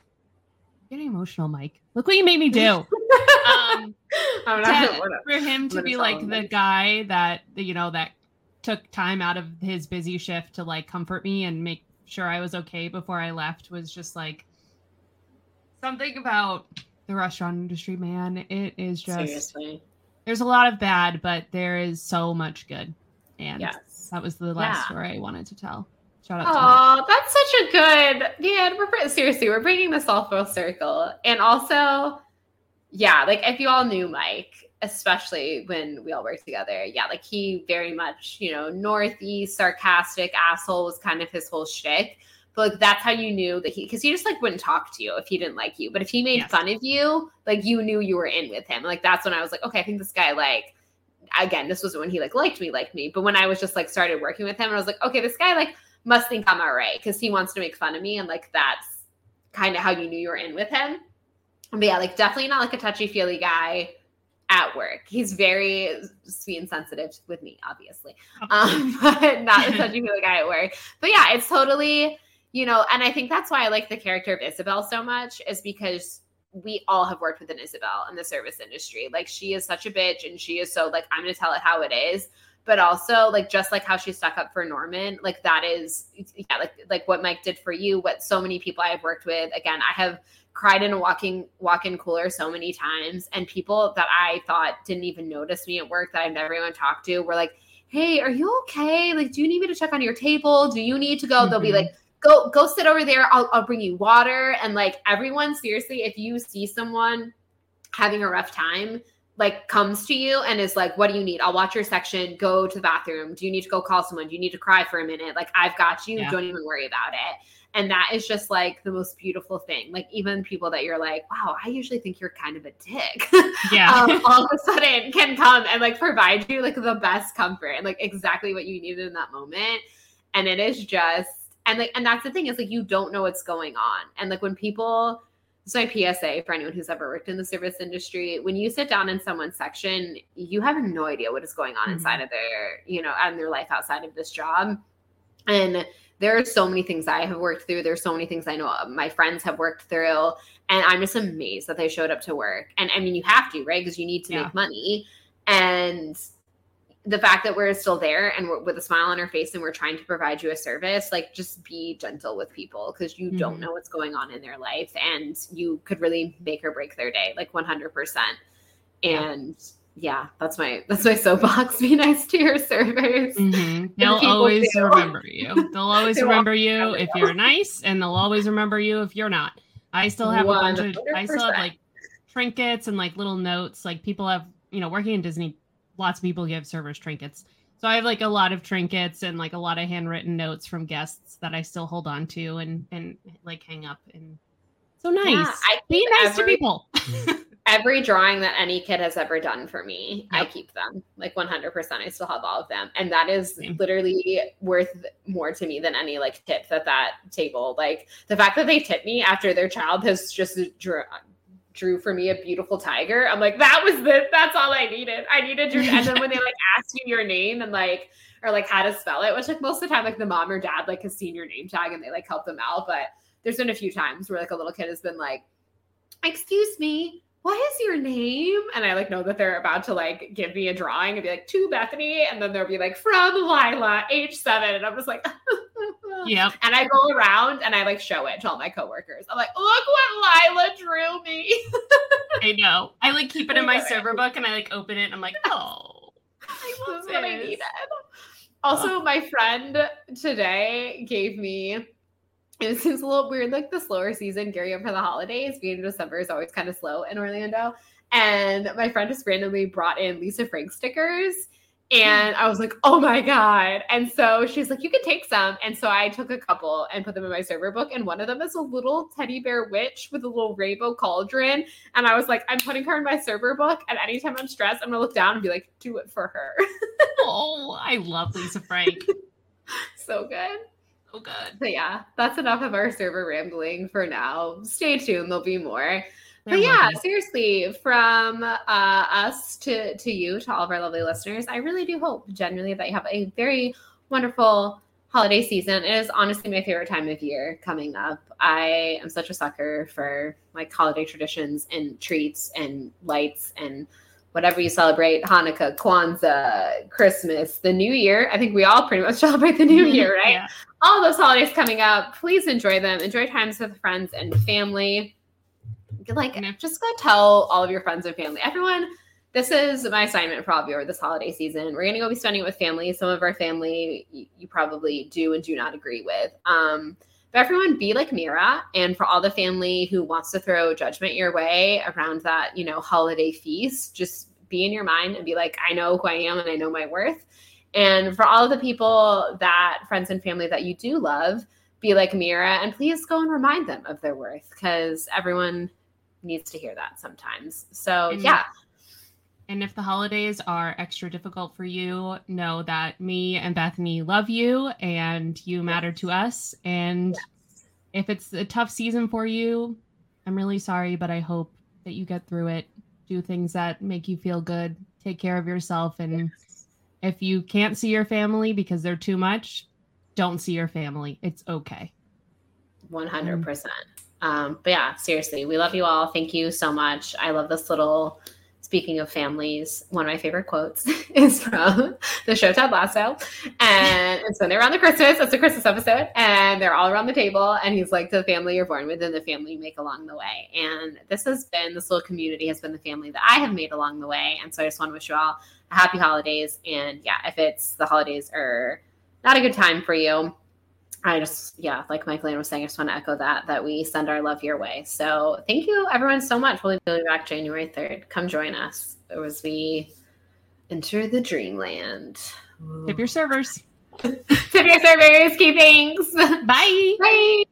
getting emotional mike look what you made me do [LAUGHS] um, [LAUGHS] to, for him to be like the guy that you know that took time out of his busy shift to like comfort me and make sure I was okay before I left was just like something about the restaurant industry, man. It is just Seriously. there's a lot of bad, but there is so much good. And yes. That was the last yeah. story I wanted to tell. Shout out Oh, that's such a good yeah. We're seriously, we're bringing this all full circle. And also, yeah, like if you all knew Mike, especially when we all worked together. Yeah, like he very much, you know, northeast, sarcastic asshole was kind of his whole shtick. But like that's how you knew that he because he just like wouldn't talk to you if he didn't like you. But if he made yes. fun of you, like you knew you were in with him. Like that's when I was like, okay, I think this guy like again, this was when he like liked me, liked me. But when I was just like started working with him, and I was like, okay, this guy like must think I'm all right because he wants to make fun of me, and like that's kind of how you knew you were in with him. But yeah, like definitely not like a touchy feely guy at work. He's very sweet and sensitive with me, obviously, um, [LAUGHS] but not a touchy [LAUGHS] feely guy at work. But yeah, it's totally, you know, and I think that's why I like the character of Isabel so much is because we all have worked with an Isabel in the service industry. Like she is such a bitch and she is so like, I'm going to tell it how it is. But also like just like how she stuck up for Norman, like that is yeah, like like what Mike did for you, what so many people I have worked with. Again, I have cried in a walking walk-in cooler so many times and people that i thought didn't even notice me at work that i've never even talked to were like hey are you okay like do you need me to check on your table do you need to go mm-hmm. they'll be mm-hmm. like go go sit over there I'll, I'll bring you water and like everyone seriously if you see someone having a rough time like comes to you and is like, what do you need? I'll watch your section. Go to the bathroom. Do you need to go call someone? Do you need to cry for a minute? Like I've got you. Yeah. Don't even worry about it. And that is just like the most beautiful thing. Like even people that you're like, wow, I usually think you're kind of a dick. [LAUGHS] Yeah. um, [LAUGHS] all of a sudden can come and like provide you like the best comfort and like exactly what you needed in that moment. And it is just and like and that's the thing is like you don't know what's going on. And like when people it's my PSA for anyone who's ever worked in the service industry. When you sit down in someone's section, you have no idea what is going on mm-hmm. inside of their, you know, and their life outside of this job. And there are so many things I have worked through. There's so many things I know my friends have worked through. And I'm just amazed that they showed up to work. And I mean, you have to, right? Because you need to yeah. make money. And the fact that we're still there and we're with a smile on our face and we're trying to provide you a service, like just be gentle with people because you mm-hmm. don't know what's going on in their life and you could really make or break their day, like 100%. And yeah yeah, that's my that's my [LAUGHS] soapbox. Be nice to your servers. Mm-hmm. [LAUGHS] They'll always do. remember you. They'll always [LAUGHS] remember you if you're nice, and they'll always remember you if you're not. I still have 100%. a bunch of I still have like trinkets and like little notes. Like people have, you know, working in Disney, lots of people give servers trinkets. So I have like a lot of trinkets and like a lot of handwritten notes from guests that I still hold on to and and like hang up and so nice. Yeah, I Be nice every, to people. [LAUGHS] every drawing that any kid has ever done for me, yep. I keep them like 100%. I still have all of them. And that is Same. literally worth more to me than any like tip at that table. Like the fact that they tip me after their child has just drew, drew for me a beautiful tiger. I'm like, that was the, that's all I needed. I needed your, and then when they like [LAUGHS] ask you your name and like, or like how to spell it, which like most of the time, like the mom or dad like has seen your name tag and they like help them out. But there's been a few times where like a little kid has been like, excuse me, what is your name? And I like know that they're about to like give me a drawing and be like, to Bethany. And then they'll be like, from Lila, age seven. And I'm just like, [LAUGHS] yeah. And I go around and I like show it to all my coworkers. I'm like, look what Lila drew me. [LAUGHS] I know. I like keep it in my server book and I like open it and I'm like, [LAUGHS] oh, I this is what I needed. Also, oh. my friend today gave me it seems a little weird, like the slower season gearing up for the holidays. Being in December is always kind of slow in Orlando. And my friend just randomly brought in Lisa Frank stickers. And I was like, oh my God. And so she's like, you can take some. And so I took a couple and put them in my server book. And one of them is a little teddy bear witch with a little rainbow cauldron. And I was like, I'm putting her in my server book. And anytime I'm stressed, I'm going to look down and be like, do it for her. [LAUGHS] oh, I love Lisa Frank. so good. Oh, good. But yeah, that's enough of our server rambling for now. Stay tuned, there'll be more. But yeah, seriously, from uh, us to to you, to all of our lovely listeners, I really do hope genuinely that you have a very wonderful holiday season. It is honestly my favorite time of year coming up. I am such a sucker for like holiday traditions and treats and lights and whatever you celebrate Hanukkah, Kwanzaa, Christmas, the New Year. I think we all pretty much [LAUGHS] celebrate the New Year, right? Yeah. All those holidays coming up. Please enjoy them. Enjoy times with friends and family. Like, just go tell all of your friends and family. Everyone, this is my assignment for all of you this holiday season. We're going to go be spending it with family. Some of our family you, you probably do and do not agree with. Um, but everyone be like Mira. And for all the family who wants to throw judgment your way around that, you know, holiday feast, just be in your mind and be like, I know who I am and I know my worth. And for all of the people that friends and family that you do love, be like Mira and please go and remind them of their worth because everyone needs to hear that sometimes. So, and, yeah. And if the holidays are extra difficult for you, know that me and Bethany love you and you matter to us. And yes. if it's a tough season for you, I'm really sorry, but I hope that you get through it. Do things that make you feel good. Take care of yourself. And yes. if you can't see your family because they're too much, don't see your family. It's okay. 100%. Um, but yeah, seriously, we love you all. Thank you so much. I love this little. Speaking of families, one of my favorite quotes [LAUGHS] is from the show Ted Lasso, and it's when they're around the Christmas. It's a Christmas episode, and they're all around the table, and he's like, "The family you're born with, and the family you make along the way." And this has been this little community has been the family that I have made along the way, and so I just want to wish you all a happy holidays. And yeah, if it's the holidays are not a good time for you, I just, yeah, like Michael was saying, I just want to echo that, that we send our love your way. So thank you everyone so much. We'll be back January 3rd. Come join us as we enter the dreamland. Tip your servers. [LAUGHS] Tip your servers. Keep things. Bye. Bye.